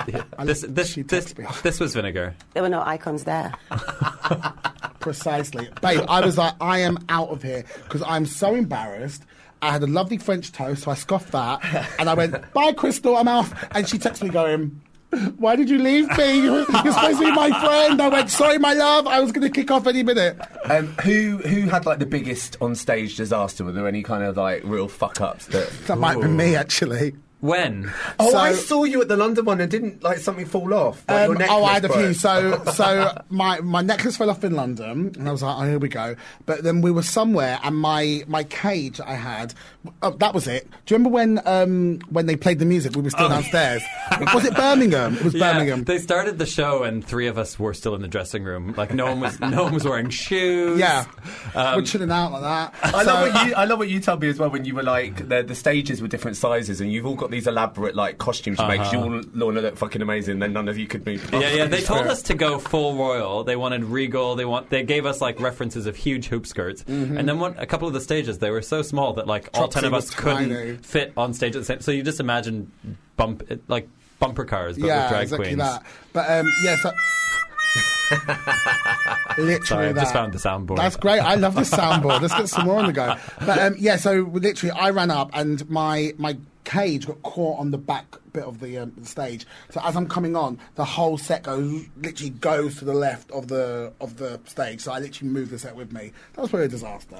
this this She this, this was vinegar. There were no icons there. Precisely. Babe, I was like, I am out of here because I'm so embarrassed. I had a lovely French toast, so I scoffed that. And I went, bye, Crystal, I'm off. And she texted me going, why did you leave me? You're supposed to be my friend. I went, sorry, my love. I was going to kick off any minute. Um, who who had like the biggest on stage disaster? Were there any kind of like real fuck ups that? That might have been me, actually. When? Oh, So- I saw you at the London one and didn't like something fall off. Like your Um, oh, I had a few. So, so my my necklace fell off in London, and I was like, "Oh, here we go." But then we were somewhere, and my my cage I had, oh, that was it. Do you remember when um when they played the music? We were still downstairs. was it Birmingham? It was Oh. Yeah, Birmingham. they started the show and three of us were still in the dressing room. Like no one was, no one was wearing shoes. yeah, Um, we're chilling out like that. I So- love what you. I love what you told me as well when you were like the the stages were different sizes and you've all got these elaborate like costumes you make. 'cause You all Lorna look fucking amazing. Then none of you could move. Yeah, yeah. They told us to go full royal. They wanted regal. They want. They gave us like references of huge hoop skirts. And then one, a couple of the stages they were so small that like all Trotsy ten of us couldn't tiny. fit on stage at the same. So you just imagine bump like bumper cars, but yeah, with drag exactly queens. that. But um, yeah, so literally Sorry, I just found the soundboard. That's great. I love the soundboard. Let's get some more on the go. But um, yeah, so literally, I ran up and my my cage got caught on the back bit of the, um, the stage. So as I'm coming on, the whole set goes literally goes to the left of the of the stage. So I literally moved the set with me. That was probably a disaster.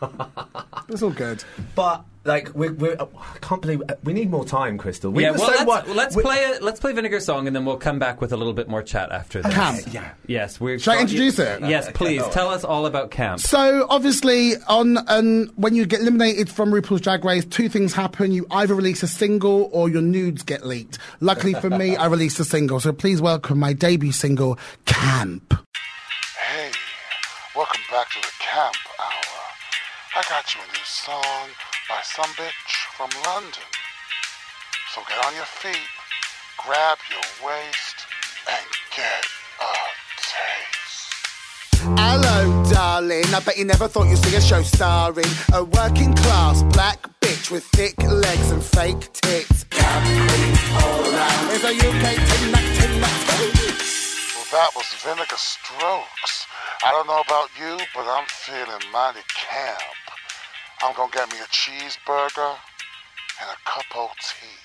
it's all good. But like we're, we're I can't believe uh, we need more time, Crystal. We yeah, well, so let's, what- well, let's we- play a let's play Vinegar song, and then we'll come back with a little bit more chat after this. Camp. Yeah. Yes, we're. Should I introduce it? Yes, please. Tell us all about camp. So obviously, on um, when you get eliminated from RuPaul's Drag Race, two things happen: you either release a single or your nudes get leaked. Luckily for me, I released a single. So please welcome my debut single, "Camp." Hey, welcome back to the Camp Hour. I got you a new song by some bitch from London. So get on your feet, grab your waist, and get a taste. Hello, darling. I bet you never thought you'd see a show starring a working class black bitch with thick legs and fake tits. It's a UK ting that Well, that was Vinegar Strokes. I don't know about you, but I'm feeling mighty camp. I'm gonna get me a cheeseburger and a cup of tea.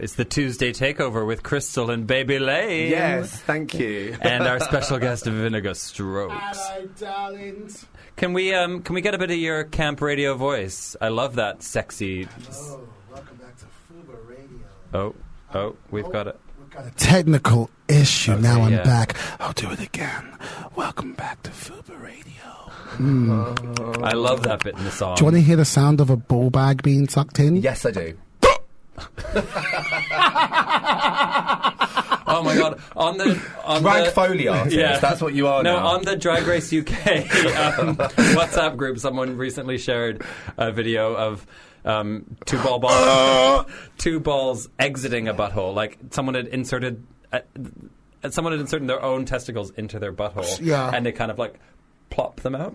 It's the Tuesday takeover with Crystal and Baby Lame. Yes, thank you. and our special guest of Vinegar Strokes. Hello, darlings. Can we um can we get a bit of your camp radio voice? I love that sexy. Oh, welcome back to Fubar Radio. Oh, oh, we've got it. Got a technical issue. Okay, now I'm yeah. back. I'll do it again. Welcome back to Fubar Radio. I love that bit in the song. Do you want to hear the sound of a ball bag being sucked in? yes, I do. Oh my god! On the on Drag the, Foley artist. Yeah. That's what you are No, now. on the Drag Race UK um, WhatsApp group, someone recently shared a video of um, two ball balls, two balls exiting a butthole. Like someone had inserted, uh, someone had inserted their own testicles into their butthole, Yeah. and they kind of like plop them out.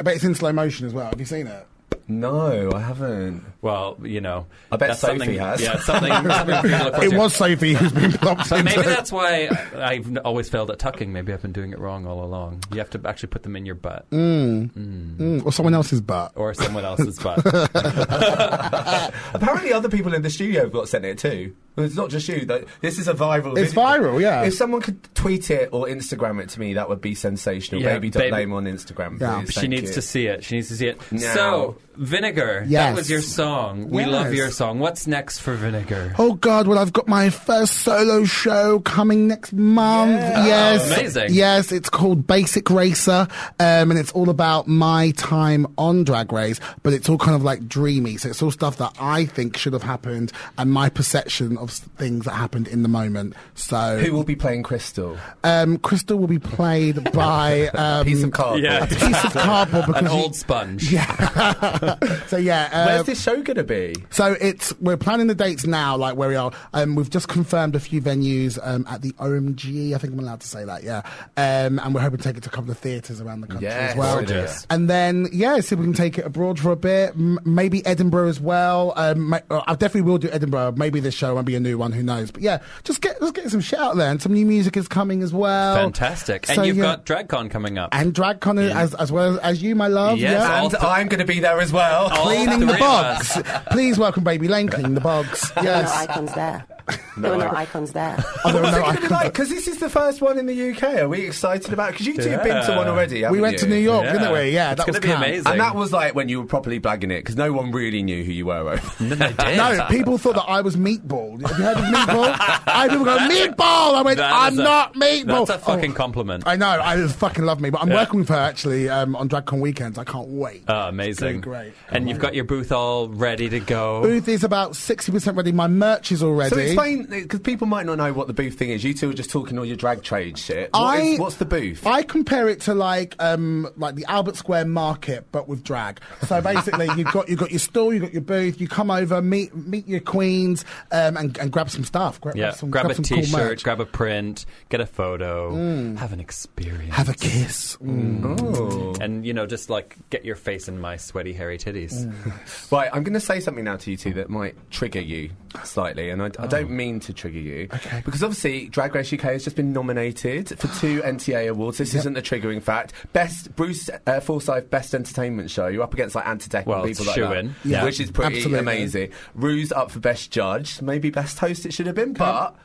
I bet it's in slow motion as well. Have you seen it? No, I haven't. Well, you know, I bet that's Sophie has. Yeah, something. something for you to look It was Sophie who's been plopped But into maybe that's why I've always failed at tucking. Maybe I've been doing it wrong all along. You have to actually put them in your butt Mm, or someone else's butt. or someone else's butt. Apparently, other people in the studio have got sent it too. It's not just you. That this is a viral. It's video. viral, yeah. If someone could tweet it or Instagram it to me, that would be sensational. Yeah, Baby baby- Lame on Instagram. Yeah. please. she Thank needs you. to see it. She needs to see it. Now. So, Vinegar. Yes. That was your song. We love your song. What's next for Vinegar? Oh God! Well, I've got my first solo show coming next month. Yes, Oh, amazing. Yes, it's called Basic Racer, um, and it's all about my time on Drag Race, but it's all kind of like dreamy. So it's all stuff that I think should have happened, and my perception of s- things that happened in the moment. So, Who will be playing Crystal? um, Crystal will be played by um, Piece of cardboard. Yeah. a piece of cardboard because An old sponge. Yeah. so yeah. Uh, Where's this show gonna be? So it's we're planning the dates now, like where we are. Um, we've just confirmed a few venues um, at the OMG. I think I'm allowed to say that, yeah. Um, and we're hoping to take it to a couple of theatres around the country Yes, as well. gorgeous. And then yeah, see if we can take it abroad for a bit. M- maybe Edinburgh as well. Um, ma- uh, I definitely will do Edinburgh. Maybe this show won't be a new one. Who knows? But yeah, just get let's get some shit out there. And some new music is coming as well. Fantastic. And you've yeah. got DragCon coming up. And DragCon mm. as as well as, as you, my love. Yes, yeah. And th- I'm going to be there as well. All Cleaning the three of us. bogs. Please welcome Baby Lame cleaning the bogs. No Yes. icons there. there were no icons there. Oh, there were no What's it icons. like? Because this is the first one in the UK. Are we excited about? Because you two have been to one already. we haven't went to? New York, Yeah. didn't we? Yeah, It's that was gonna be amazing. And that was like when you were properly blagging it because no one really knew who you were. Over. And they did. No, people thought that I was Meatball. Have you heard of Meatball? I had people go, Meatball! I went, I'm a- not Meatball! That's a fucking Oh, compliment. I know, I fucking love me, but I'm Yeah. working with her actually um, on DragCon weekends. I can't wait. Oh, amazing. great. And you've got your booth all ready to go. Booth is about 60% ready. My merch is all ready. So explain because people might not know what the booth thing is. You two are just talking all your drag trade shit. What I- is- what's the booth? I compare it to like um, like the Albert Square Market, but with drag. So basically, you've got you've got your stall, you've got your booth. You come over, meet meet your queens, um, and, and grab some stuff. Grab, Yeah, some, grab a some cool t-shirt, merch. grab a print, get a photo, have an experience. have a kiss. Mm. Oh. and you know, just like get your face in my sweaty, hairy titties. Mm. Right, I'm going to say something now to you two that might trigger you slightly, and I, I don't mean to trigger you. Okay. Because obviously, Drag Race UK has just been nominated for two NTA awards. This isn't a triggering fact. Best Bruce uh, Forsyth Best Entertainment Show. You're up against like Ant and Dec Well, and people it's like that. Yeah. which is pretty Absolutely. amazing. Ru's up for Best Judge, maybe Best Host. It should have been, but.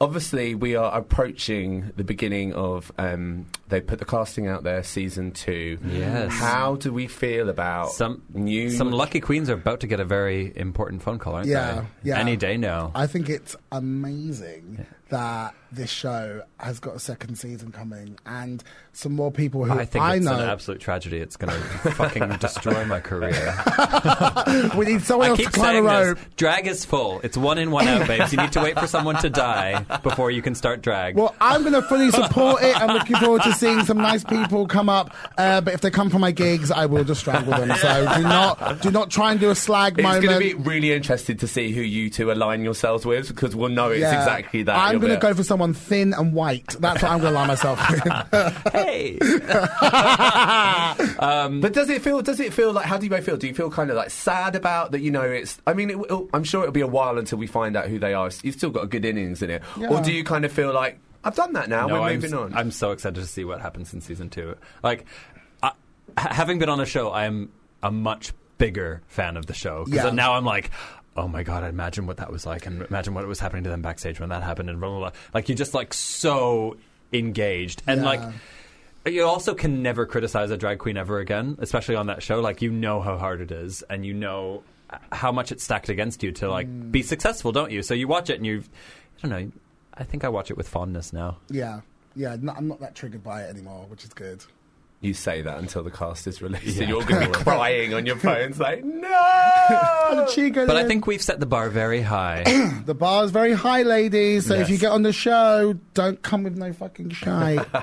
Obviously, we are approaching the beginning of. Um, they put the casting out there, season two. Yes. How do we feel about Some new? some lucky queens are about to get a very important phone call, aren't Yeah, they? yeah. Any day now. I think it's amazing that this show has got a second season coming, and some more people who I think I it's know. an absolute tragedy. It's going to fucking destroy my career. we need someone I else to keep climb a saying rope. this. Drag is full. It's one in, one out, babes. You need to wait for someone to die before you can start drag. Well, I'm going to fully support it. I'm looking forward to seeing some nice people come up. Uh, but if they come for my gigs, I will just strangle them. So do not do not try and do a slag It's moment. going to be really interested to see who you two align yourselves with because we'll know it's Yeah. exactly that. I'm You'll going to go for someone thin and white. That's what I'm going to lie myself with. hey. Um, but does it feel? Does it feel like? How do you both feel? Do you feel kind of like sad about that? You know, it's. I mean, it, will- I'm sure it'll be a while until we find out who they are. You've still got a good innings in it, or do you kind of feel like I've done that now? No, We're I'm, moving on. I'm so excited to see what happens in season two. Like, I, having been on the show, I am a much bigger fan of the show because Yeah. now I'm like. Oh my god! I imagine what that was like, and imagine what was happening to them backstage when that happened, and blah blah blah. Like you're just like so engaged, and Yeah. like you also can never criticize a drag queen ever again, especially on that show. Like you know how hard it is, and you know how much it's stacked against you to like Mm. be successful, don't you? So you watch it, and you, I don't know. I think I watch it with fondness now. yeah, yeah. I'm not that triggered by it anymore, which is good. You say that until the cast is released, Yeah. and you're going to be crying on your phones like, no. But I think we've set the bar very high. the bar's very high, ladies. So if you get on the show, don't come with no fucking shy.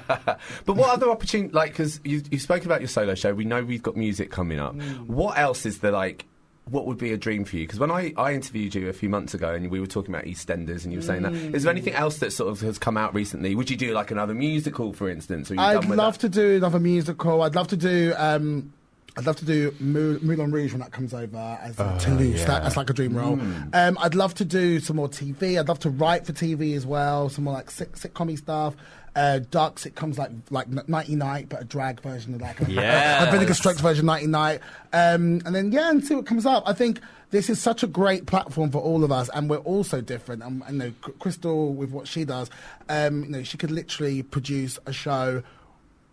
But what other opportunity? Like, because you you spoke about your solo show. We know we've got music coming up. Mm. What else is there? Like, what would be a dream for you? Because when I, I interviewed you a few months ago, and we were talking about EastEnders, and you were saying that. Is there anything else that sort of has come out recently? Would you do like another musical, for instance? Or I'd love that? to do another musical. I'd love to do. Um, I'd love to do Moulin Rouge when that comes over as a Toulouse. yeah. That, that's like a dream role. Um, I'd love to do some more TV. I'd love to write for TV as well. Some more like sit- sitcom stuff. Uh, It comes like like Nighty Night, but a drag version of that. Yes. a Vinegar Strokes version Nighty Night. Um, and then yeah, and see what comes up. I think this is such a great platform for all of us, and we're all so different. And, you know, Crystal with what she does, um, you know, she could literally produce a show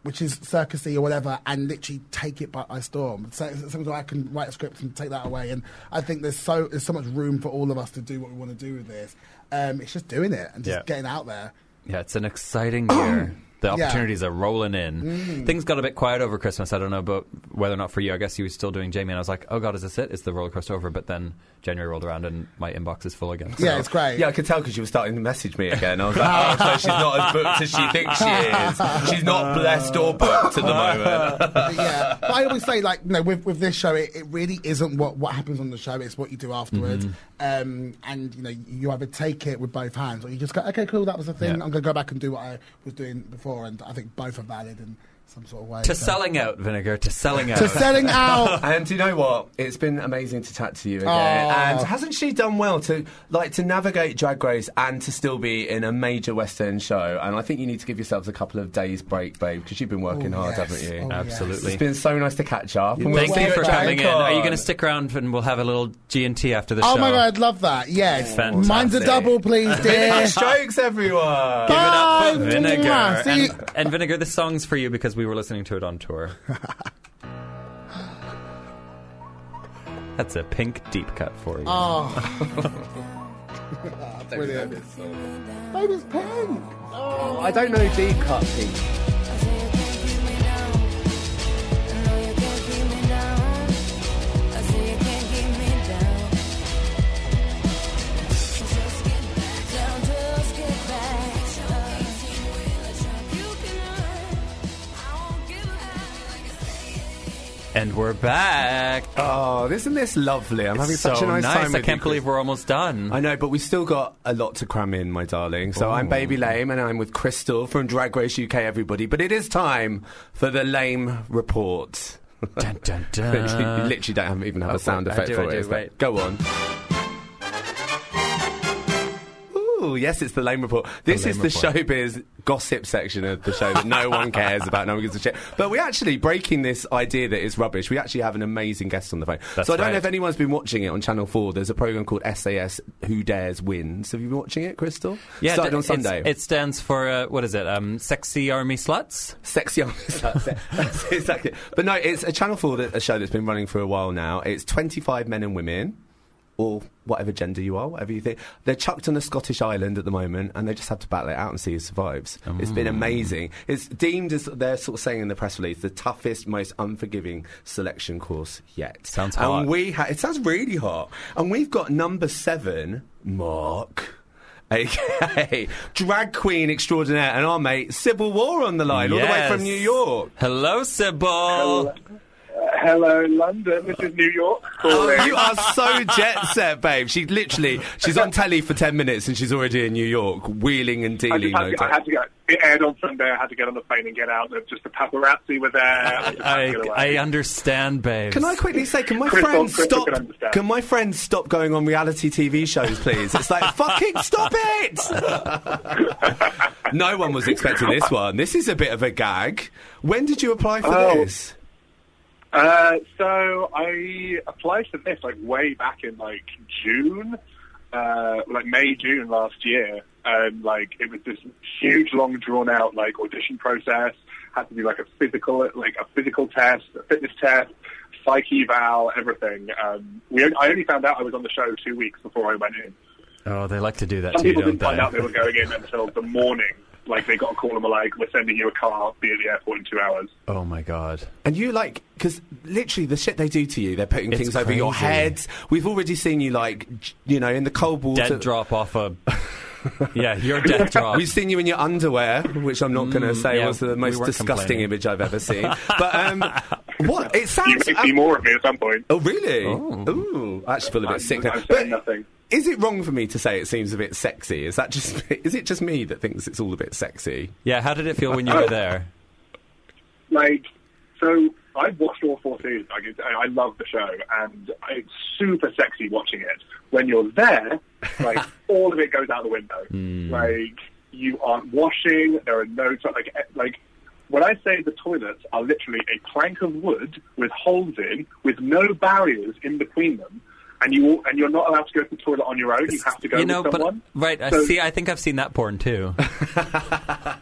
which is circusy or whatever, and literally take it by, by storm. So something I can write a script and take that away. And I think there's so there's so much room for all of us to do what we want to do with this. Um, it's just doing it and just Yeah. getting out there. Yeah, it's an exciting year. The Yeah. Mm. opportunities are rolling in. Things got a bit quiet over Christmas. I don't know about whether or not for you. I guess you were still doing Jamie, and I was like, "Oh God, is this it? Is the roller coaster over?" But then January rolled around, and my inbox is full again. Yeah, it's great. Yeah, I could tell because you were starting to message me again. I was like, oh, so she's not as booked as she thinks she is. She's not blessed or booked at the moment. But yeah, but I always say like, you know, with, with this show, it, it really isn't what, what happens on the show; it's what you do afterwards. Um, and you know, you either take it with both hands, or you just go, okay, cool, that was the thing. Yeah. I'm going to go back and do what I was doing before. And I think both are valid. And some sort of way. To So- selling out, Vinegar. To selling out. To selling out. And you know what? It's been amazing to chat to you again. Aw. And hasn't she done well to like to navigate Drag Race and to still be in a major West End show? And I think you need to give yourselves a couple of days break, babe, because you've been working Oh, hard, yes. haven't you? Oh, yes. Absolutely. It's been so nice to catch up. And we'll Thank you for coming in. Are you going to stick around and we'll have a little G and T after the oh show? Oh my god, I'd love that. Yes. Fantastic. Mine's a double, please, dear. Strokes, everyone. Give it up for Vinegar. Mwah. See you- And, and Vinegar, this song's for you because we were listening to it on tour. That's a pink deep cut for you. Oh. Brilliant. Baby's pink. Oh, I don't know deep cut pink. And we're back. Oh, isn't this lovely? I'm having so such a nice, time. I can't you, believe we're almost done. I know, but we still got a lot to cram in, my darling. So I'm Baby oh. Lame, and I'm with Crystal from Drag Race UK, everybody. But it is time for the Lame Report. dun, dun, you literally don't have, even have Oh, a sound effect do, for I it. do, is there? wait. Go on. Ooh, yes, it's the Lame Report. This Lame is the Report. showbiz gossip section of the show that no one cares about, no one gives a shit. But we're actually, breaking this idea that it's rubbish, we actually have an amazing guest on the phone. That's so I don't know if anyone's been watching it on Channel 4. There's a programme called SAS Who Dares Wins. Have you been watching it, Crystal? Yeah, Started on Sunday. It stands for uh, what is it? Um, sexy army sluts. Sexy on That's it. That's it, exactly. But no, it's a Channel 4 that, a show that's been running for a while now. It's 25 men and women, or whatever gender you are, whatever you think. They're chucked on a Scottish island at the moment, and they just have to battle it out and see who survives. It's been mm. amazing. It's deemed, as they're sort of saying in the press release, the toughest, most unforgiving selection course yet. Sounds hot. And we ha- it sounds really hot. And we've got number seven, Mark. aka drag queen extraordinaire, and our mate Sybil War on the line, all the way from New York. Hello, Sybil. Hello, London. This is New York. Oh, calling. you are so jet set, babe. She literally, she's on telly for 10 minutes and she's already in New York, wheeling and I, dealing. just had no to, I had to go. It aired on Sunday. I had to get on the plane and get out. There's Just the paparazzi were there. I, just had to I. I understand, babe. Can I quickly say, can my Crystal- friends Crystal stop? can. Can my friends stop going on reality TV shows, please? It's like fucking stop it. no one was expecting this one. This is a bit of a gag. When did you apply for Oh. this? Uh, so I applied for this like way back in like June, uh, like May June last year, and like it was this huge, long, drawn out like audition process. Had to be like a physical, like a physical test, a fitness test, psych eval, everything. Um, we I only found out I was on the show two weeks before I went in. Oh, they like to do that Some too, people don't didn't find they? out they were going in until the morning. Like they got a call and were like, "We're sending you a car. Be at the airport in two hours." Oh my god. And you like, because literally the shit they do to you, they're putting It's things over your crazy. heads. We've already seen you like, j- you know, in the cold water. Dead drop off a. yeah, you're a death drop. We've seen you in your underwear, which I'm not going to Mm, say yeah, was the we most weren't disgusting complaining. image I've ever seen. but um, what it You sounds. may see more of me at some point. Oh really? Ooh, I actually feel a bit I'm- sick now. I'm But saying nothing. Is it wrong for me to say it seems a bit sexy? Is that just is it just me that thinks it's all a bit sexy? yeah, how did it feel when you were there? like so I've watched all four seasons. Like it's, I I love the show, and it's super sexy watching it. When you're there, like all of it goes out the window. Hmm. Like you aren't washing. There are no to- like like. When I say the toilets are literally a plank of wood with holes in, with no barriers in between them, and you and you're not allowed to go to the toilet on your own. You have to go you know, with but someone. right. I So- see. I think I've seen that porn too.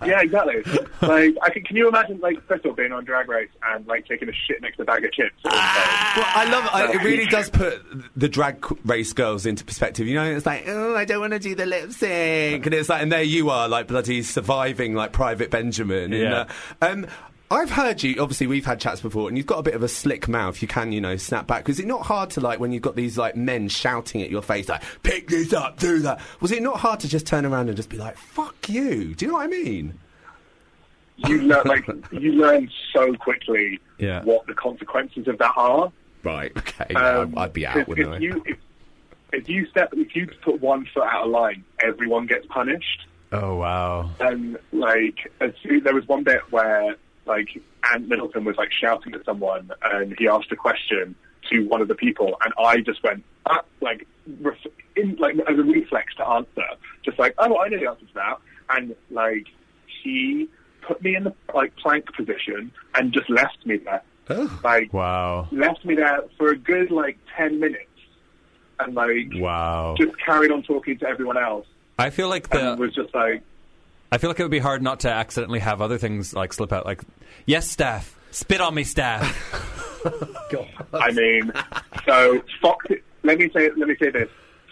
Yeah, exactly. like, I can, can you imagine like Crystal being on Drag Race and like taking a shit next to a bag of chips? all the time? Well, I love I, it. Really does put the drag race girls into perspective. You know, it's like, oh, I don't want to do the lip sync, and it's like, and there you are, like bloody surviving, like Private Benjamin. And, Yeah. uh, um, I've heard you. Obviously, we've had chats before, and you've got a bit of a slick mouth. You can, you know, snap back. Is it not hard to like when you've got these like men shouting at your face, like "Pick this up, do that"? Was it not hard to just turn around and just be like, "Fuck you"? Do you know what I mean? you learn like you learn so quickly Yeah. what the consequences of that are. Right. Okay. Um, I'd be out, if, wouldn't I? if you if, if you step if you put one foot out of line, everyone gets punished. Oh wow. And like there was one bit where like Ant Middleton was like shouting at someone, and he asked a question to one of the people, and I just went ah, like ref- in like as a reflex to answer, just like oh I know the answer to that, and like he put me in the like plank position and just left me there, like Wow. left me there for a good like ten minutes, and like Wow. just carried on talking to everyone else, I feel like and the was just like. I feel like it would be hard not to accidentally have other things like slip out. Like, yes, staff, spit on me, staff. I mean, so Foxy. Let me say. Let me say this.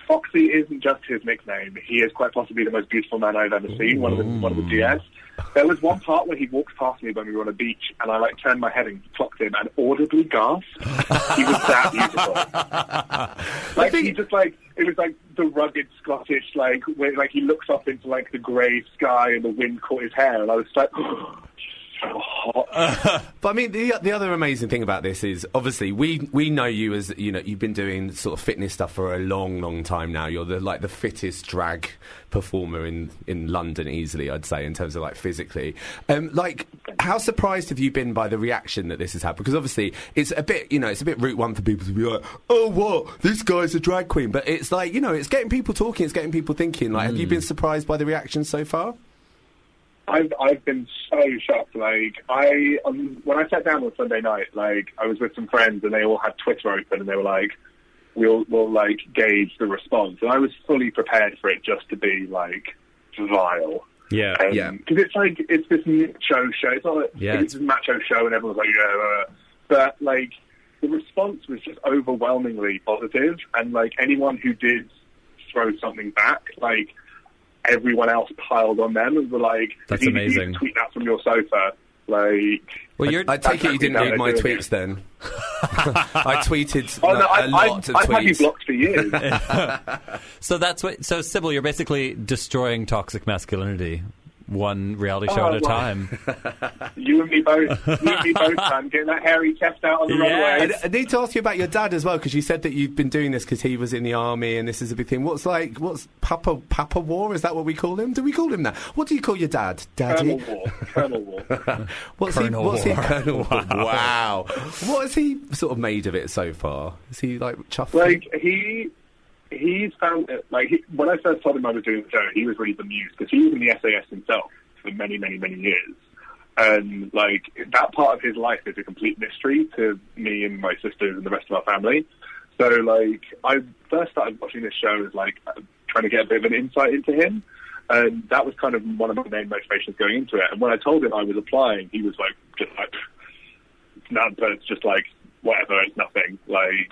Foxy isn't just his nickname. He is quite possibly the most beautiful man I've ever seen. One of the one of the DS. There was one part where he walked past me when we were on a beach, and I like turned my head and clocked him and audibly gasped. he was that beautiful. like think- he just like it was like the rugged Scottish like where like he looks up into like the grey sky and the wind caught his hair, and I was like. So hot. But I mean, the the other amazing thing about this is obviously we we know you as you know you've been doing sort of fitness stuff for a long, long time now. You're the like the fittest drag performer in in London, easily I'd say in terms of like physically. Um, like, how surprised have you been by the reaction that this has had? Because obviously it's a bit you know it's a bit route one for people to be like, oh what this guy's a drag queen, but it's like you know it's getting people talking, it's getting people thinking. Like, have you been surprised by the reaction so far? I've I've been so shocked. Like I um, when I sat down on Sunday night, like I was with some friends and they all had Twitter open and they were like, "We'll we'll like gauge the response." And I was fully prepared for it just to be like vile. Yeah, yeah. Because it's like it's this macho show. It's not like, Yeah, it's, a macho show and everyone's like yeah, uh, but like the response was just overwhelmingly positive, and like anyone who did throw something back, like everyone else piled on them and were like, That's "You- you amazing. tweet that from your sofa, like. Well, you're. I take it you didn't read my now they're tweets then. I tweeted Oh no, a I, lot I've, of I've had you blocked for years. so that's what. So Sybil, you're basically destroying toxic masculinity, one reality show Oh, at a well. time. you and me both. You and me both, man. Getting that hairy chest out on the Yes. runway. I, I need to ask you about your dad as well because you said that you've been doing this because he was in the army and this is a big thing. What's like? What's Papa Papa War? Is that what we call him? Do we call him that? What do you call your dad? Daddy. Colonel War. Colonel War. What's Colonel he? What's he? War. Colonel War. Wow. What has he sort of made of it so far? Is he like chuffed? Like he, he's found it. Like he, when I first told him I was doing the show, he was really bemused because he was in the SAS himself for many, many, many years, and like that part of his life is a complete mystery to me and my sisters and the rest of our family. So like I first started watching this show as like uh, trying to get a bit of an insight into him. And that was kind of one of my main motivations going into it. And when I told him I was applying, he was like, just like, it's but it's just like, whatever, it's nothing. Like,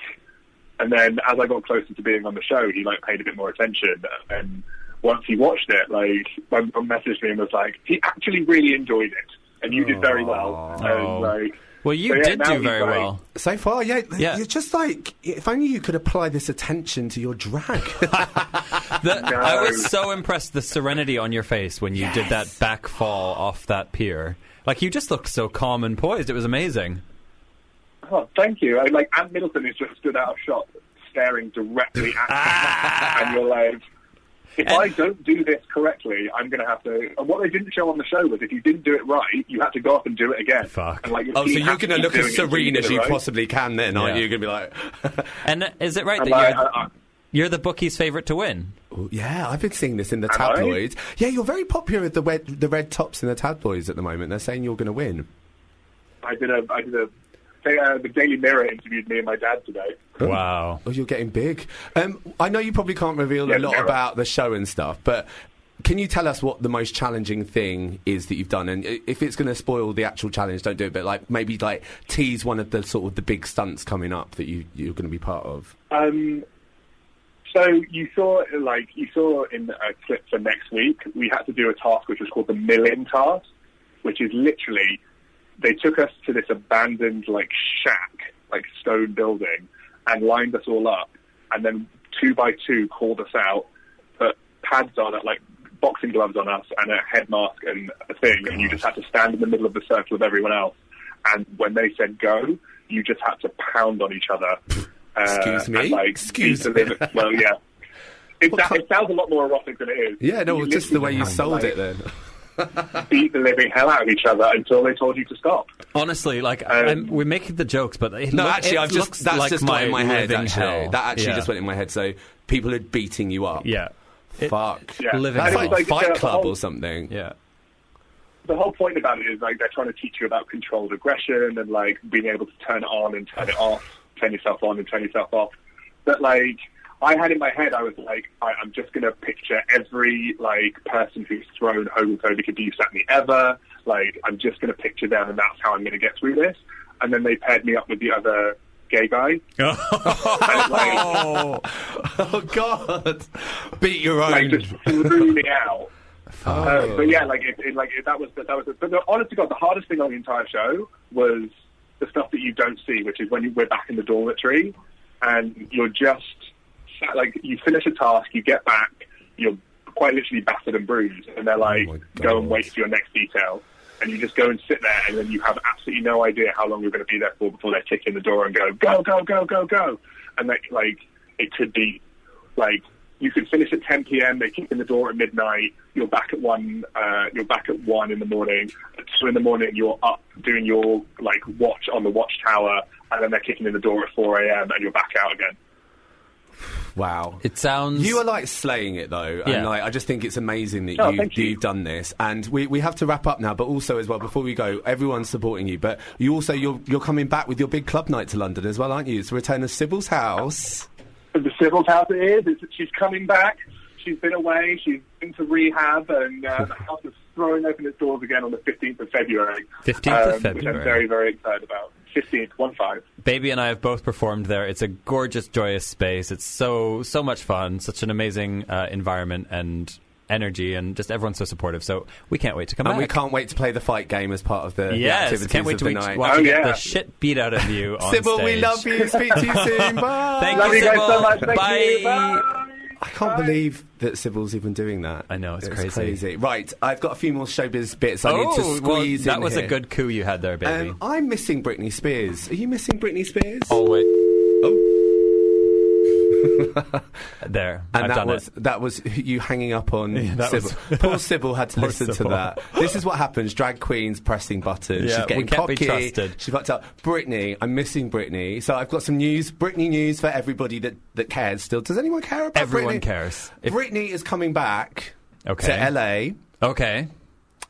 and then as I got closer to being on the show, he like paid a bit more attention. And once he watched it, like, my mum messaged me and was like, he actually really enjoyed it. And you did very well. And like, Well, you So, yeah, did do very like- well. so far, yeah, Yeah. You're just like if only you could apply this attention to your drag. The, I was so impressed the serenity on your face when you did that back fall off that pier. Like you just looked so calm and poised. It was amazing. Oh, thank you. I, like Ant Middleton is just stood out of shot, staring directly at you, and you're like, if And- I don't do this correctly, I'm going to have to. And what they didn't show on the show was if you didn't do it right, you had to go up and do it again. Fuck. And, like, oh, so you're going to look as doing it until serene as you right. possibly can, then, aren't Yeah. you? You're going to be like. And uh, is it right And that I- you're, I- I- you're the bookie's favorite to win? Oh, yeah, I've been seeing this in the Am I? tabloids. Yeah, you're very popular with the red, the red tops in the tabloids at the moment. They're saying you're going to win. I did a. I did a. They, uh, the Daily Mirror interviewed me and my dad today. Wow. Oh, you're getting big. Um, I know you probably can't reveal Yeah, a lot never. about the show and stuff, but can you tell us what the most challenging thing is that you've done? And if it's going to spoil the actual challenge, don't do it. But like maybe like tease one of the sort of the big stunts coming up that you you're going to be part of. Um, so you saw, like, you saw in a clip for next week, we had to do a task which was called the milling task, which is literally they took us to this abandoned like shack, like stone building, and lined us all up, and then two by two called us out, put pads on it, like boxing gloves on us, and a head mask and a thing, and you just had to stand in the middle of the circle of everyone else. And when they said go, you just had to pound on each other. Uh, Excuse me? and, like, Excuse me? Well, yeah. It, kind- it sounds a lot more erotic than it is. Yeah, no, just the way you sold like- it then. Beat the living hell out of each other until they told you to stop. Honestly, like Um, I'm, we're making the jokes, but it No, look- actually, I've just looks that's like just my got in my head. Actually, hell. that actually Yeah. just went in my head. So people are beating you up. Yeah. It- Fuck. Yeah. Living That's hell. like Fight the Club whole- or something. Yeah. the whole point about it is like they're trying to teach you about controlled aggression and like being able to turn it on and turn it off, turn yourself on and turn yourself off. But like I had in my head, I was like, I, I'm just going to picture every like person who's thrown homophobic abuse at me ever. Like I'm just going to picture them, and that's how I'm going to get through this. And then they paired me up with the other gay guy. And, like, Oh, Oh God! Beat your own. like just threw me out. Uh, but yeah, like it, it like it, that was that was. But the, honest to God, the hardest thing on the entire show was the stuff that you don't see, which is when you, we're back in the dormitory and you're just sat, like you finish a task, you get back, you're quite literally battered and bruised, and they're like, my go and wait for your next detail. And you just go and sit there, and then you have absolutely no idea how long you're going to be there for before they kick in the door and go, go, go, go, go, go. And like, like it could be like you could finish at 10 p.m. They kick in the door at midnight. You're back at one. Uh, you're back at one in the morning. At two in the morning, you're up doing your like watch on the watchtower, and then they're kicking in the door at 4 a.m. and you're back out again. Wow. it sounds. You are like slaying it though, and like I just think it's amazing that Oh, you, thank you. you've done this. And we, we have to wrap up now, but also as well before we go, everyone's supporting you, but you also you're you're coming back with your big club night to London as well, aren't you? It's the return of Sybil's house. The Sybil's house it is. It's, she's coming back. She's been away. She's been to rehab, and uh, the house is throwing open its doors again on the 15th of February. 15th of um, Which February. I'm very, very excited about. 15th, one five. Baby and I have both performed there. It's a gorgeous, joyous space. It's so so much fun. Such an amazing uh, environment and energy, and just everyone's so supportive. So we can't wait to come And we can't wait to play the fight game as part of the, the Yes, activities can't wait of to the watch night. watch Oh, you get yeah. the shit beat out of you on Sybil, we love you. Speak to you soon. Bye. Thank Love you, you guys so much. Thank Bye. you. Bye. I can't believe that Sybil's even doing that. I know, it's crazy. Right, I've got a few more showbiz bits I need to Oh, well, squeeze that in was here. a good coup you had there, baby. Um, I'm missing Britney Spears. Are you missing Britney Spears? oh wait, Oh. there. And I've that done was it. that was you hanging up on Yeah, Sybil. was- Poor Sybil had to listen to that. This is what happens: drag queens pressing buttons. Yeah, She's getting we can't be cocky. trusted. She fucked up. Britney, I'm missing Britney. So I've got some news. Britney news for everybody that that cares. Still, does anyone care about Britney? Everyone Britney? cares. If- Britney is coming back Okay. to LA. okay.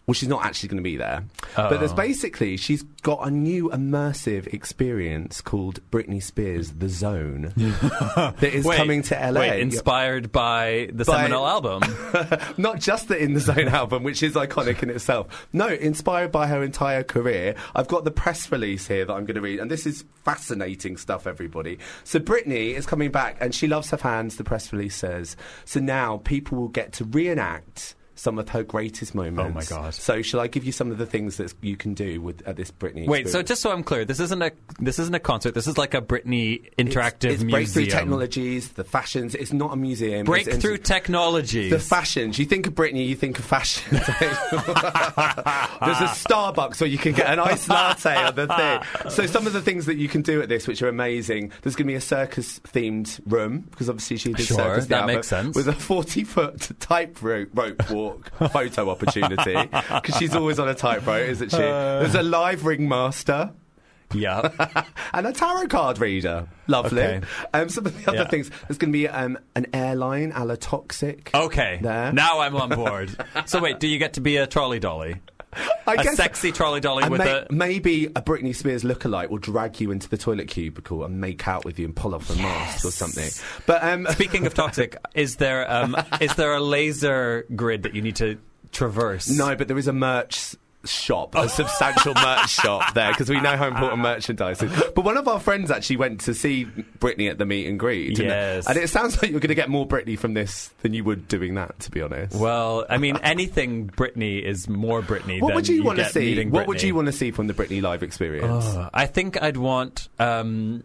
Well, she's not actually going to be there. Oh. But there's oh. basically, she's got a new immersive experience called Britney Spears The Zone that is Wait, coming to LA. Wait, inspired by the By- seminal album. Not just the In the Zone album, which is iconic in itself. No, inspired by her entire career. I've got the press release here that I'm going to read, and this is fascinating stuff, everybody. So Britney is coming back, and she loves her fans, the press release says. So now people will get to reenact some of her greatest moments. Oh my God. So shall I give you some of the things that you can do with at this Britney? Wait, so just so I'm clear, this isn't a this isn't a concert. This is like a Britney interactive it's, it's breakthrough technologies, the fashions. It's not a museum. Breakthrough int- technologies. The fashions. You think of Britney, you think of fashion. There's a Starbucks where you can get an iced latte on the thing. So some of the things that you can do at this, which are amazing. There's going to be a circus-themed room because obviously she did Sure, circus. that now, makes but sense. With a 40-foot tightrope rope walk photo opportunity because she's always on a tightrope, isn't she? Uh. There's a live ringmaster yeah. and a tarot card reader. Lovely. Okay. Um, some of the other Yeah. things. There's going to be um, an airline a la Toxic. Okay. There. Now I'm on board. so wait, do you get to be a trolley dolly? I a sexy trolley dolly with may- a maybe a Britney Spears lookalike will drag you into the toilet cubicle and make out with you and pull off a mask or something. But um, Speaking of toxic, is there um, is there a laser grid that you need to traverse? no, but there is a merch shop, a substantial merch shop there because we know how important merchandise is. But one of our friends actually went to see Britney at the meet and greet. and- Yes. and it sounds like you're going to get more Britney from this than you would doing that, to be honest. Well, I mean, anything Britney is more Britney. what than would you, want to see? What would you want to see from the Britney live experience? Uh, I think I'd want. Um,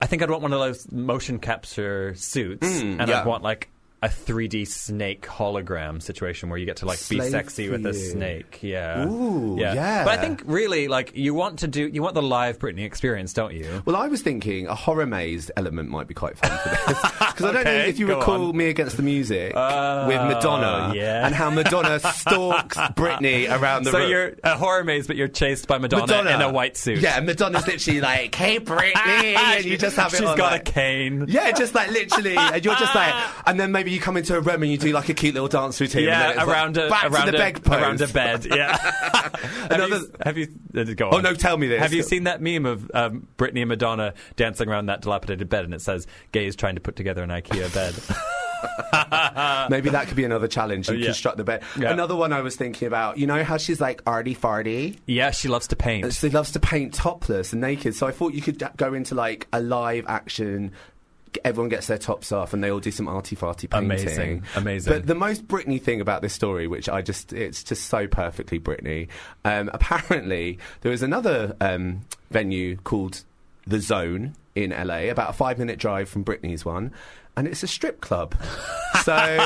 I think I'd want one of those motion capture suits, Mm, and yeah. I'd want like a 3D snake hologram situation where you get to like be sexy with a snake. Yeah. Ooh, yeah. But I think really like you want to do you want the live Britney experience, don't you? Well, I was thinking a horror maze element might be quite fun for this because I don't know if you recall on. Me Against the Music with Madonna yeah. and how Madonna stalks Britney around the so room. So you're a horror maze, but you're chased by Madonna, in a white suit. Yeah, and Madonna's literally like, "Hey, Britney," and you just have it. She's on, got like- a cane. Yeah, just like literally, and you're just like, and then maybe you come into a room and you do like a cute little dance routine. Yeah, it's like, around a back around to the a, bed around a bed. Yeah. have, Another- you, have you? uh, Go Oh, no, tell me this. Have you seen that meme of um, Britney and Madonna dancing around that dilapidated bed, and it says gay is trying to put together an IKEA bed"? Maybe that could be another challenge. You Uh, yeah. construct the bed. Yeah. Another one I was thinking about. You know how she's like arty farty. yeah, she loves to paint. She loves to paint topless and naked. So I thought you could go into like a live action. Everyone gets their tops off and they all do some arty farty painting. Amazing, amazing. But the most Britney thing about this story, which I just, it's just so perfectly Britney. Um, apparently, there was another um, venue called The Zone in LA, about a five minute drive from Britney's one. And it's a strip club. so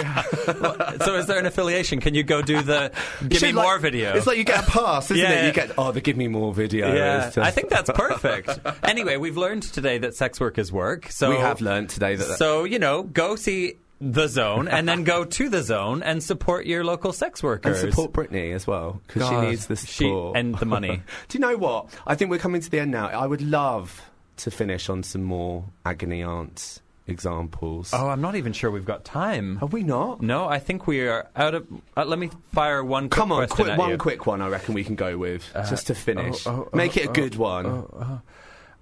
so, is there an affiliation? Can you go do the "Give Me like- More" video? It's like you get a pass, isn't Yeah, it? You get oh, the give me more video. yeah, just- I think that's perfect. anyway, we've learned today that sex work is work. So we have learned today that. So you know, go see the zone, and then go to the zone and support your local sex and workers. support Britney as well because she needs the she- and the money. Do you know what? I think we're coming to the end now. I would love to finish on some more agony aunts examples. Oh, I'm not even sure we've got time. Have we not? No, I think we are out of. Uh, let me fire one. Quick Come on, question quick, one you. quick one. I reckon we can go with just to finish. oh, oh, Make it a oh, good one.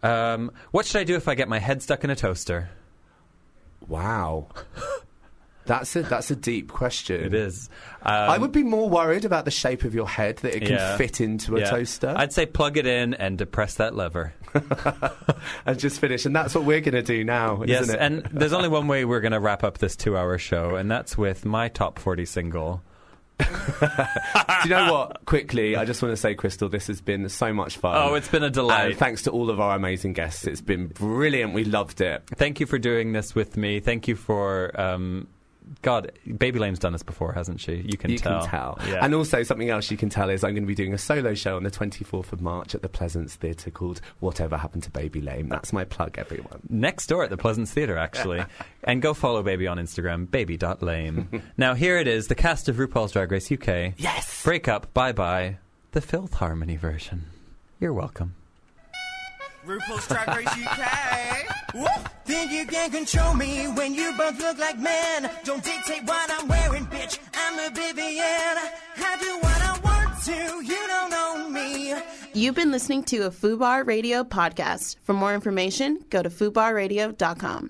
Um, what should I do if I get my head stuck in a toaster? Wow, that's a that's a deep question. It is. Um, I would be more worried about the shape of your head that it can yeah. fit into a Yeah. toaster. I'd say plug it in and depress that lever. and just finish. And that's what we're going to do now, yes, isn't it? and there's only one way we're going to wrap up this two-hour show, and that's with my top 40 single. do you know what? Quickly, I just want to say, Crystal, this has been so much fun. Oh, it's been a delight. And thanks to all of our amazing guests. It's been brilliant. We loved it. Thank you for doing this with me. Thank you for. Um, God, Baby Lame's done this before, hasn't she? You can you tell. can tell. Yeah. And also, something else you can tell is I'm going to be doing a solo show on the 24th of March at the Pleasance Theatre called Whatever Happened to Baby Lame. That's my plug, everyone. next door at the Pleasance Theatre, actually. and go follow Baby on Instagram, baby.lame. now, here it is the cast of RuPaul's Drag Race UK. Yes! Break up, bye bye, the Filth Harmony version. You're welcome. RuPaul's Drag Race UK. Woo! Think you can control me when you both look like men. Don't dictate what I'm wearing, bitch. I'm a Vivienne. I do what I want to. You don't own me. You've been listening to a FUBAR Radio podcast. For more information, go to FUBARradio.com.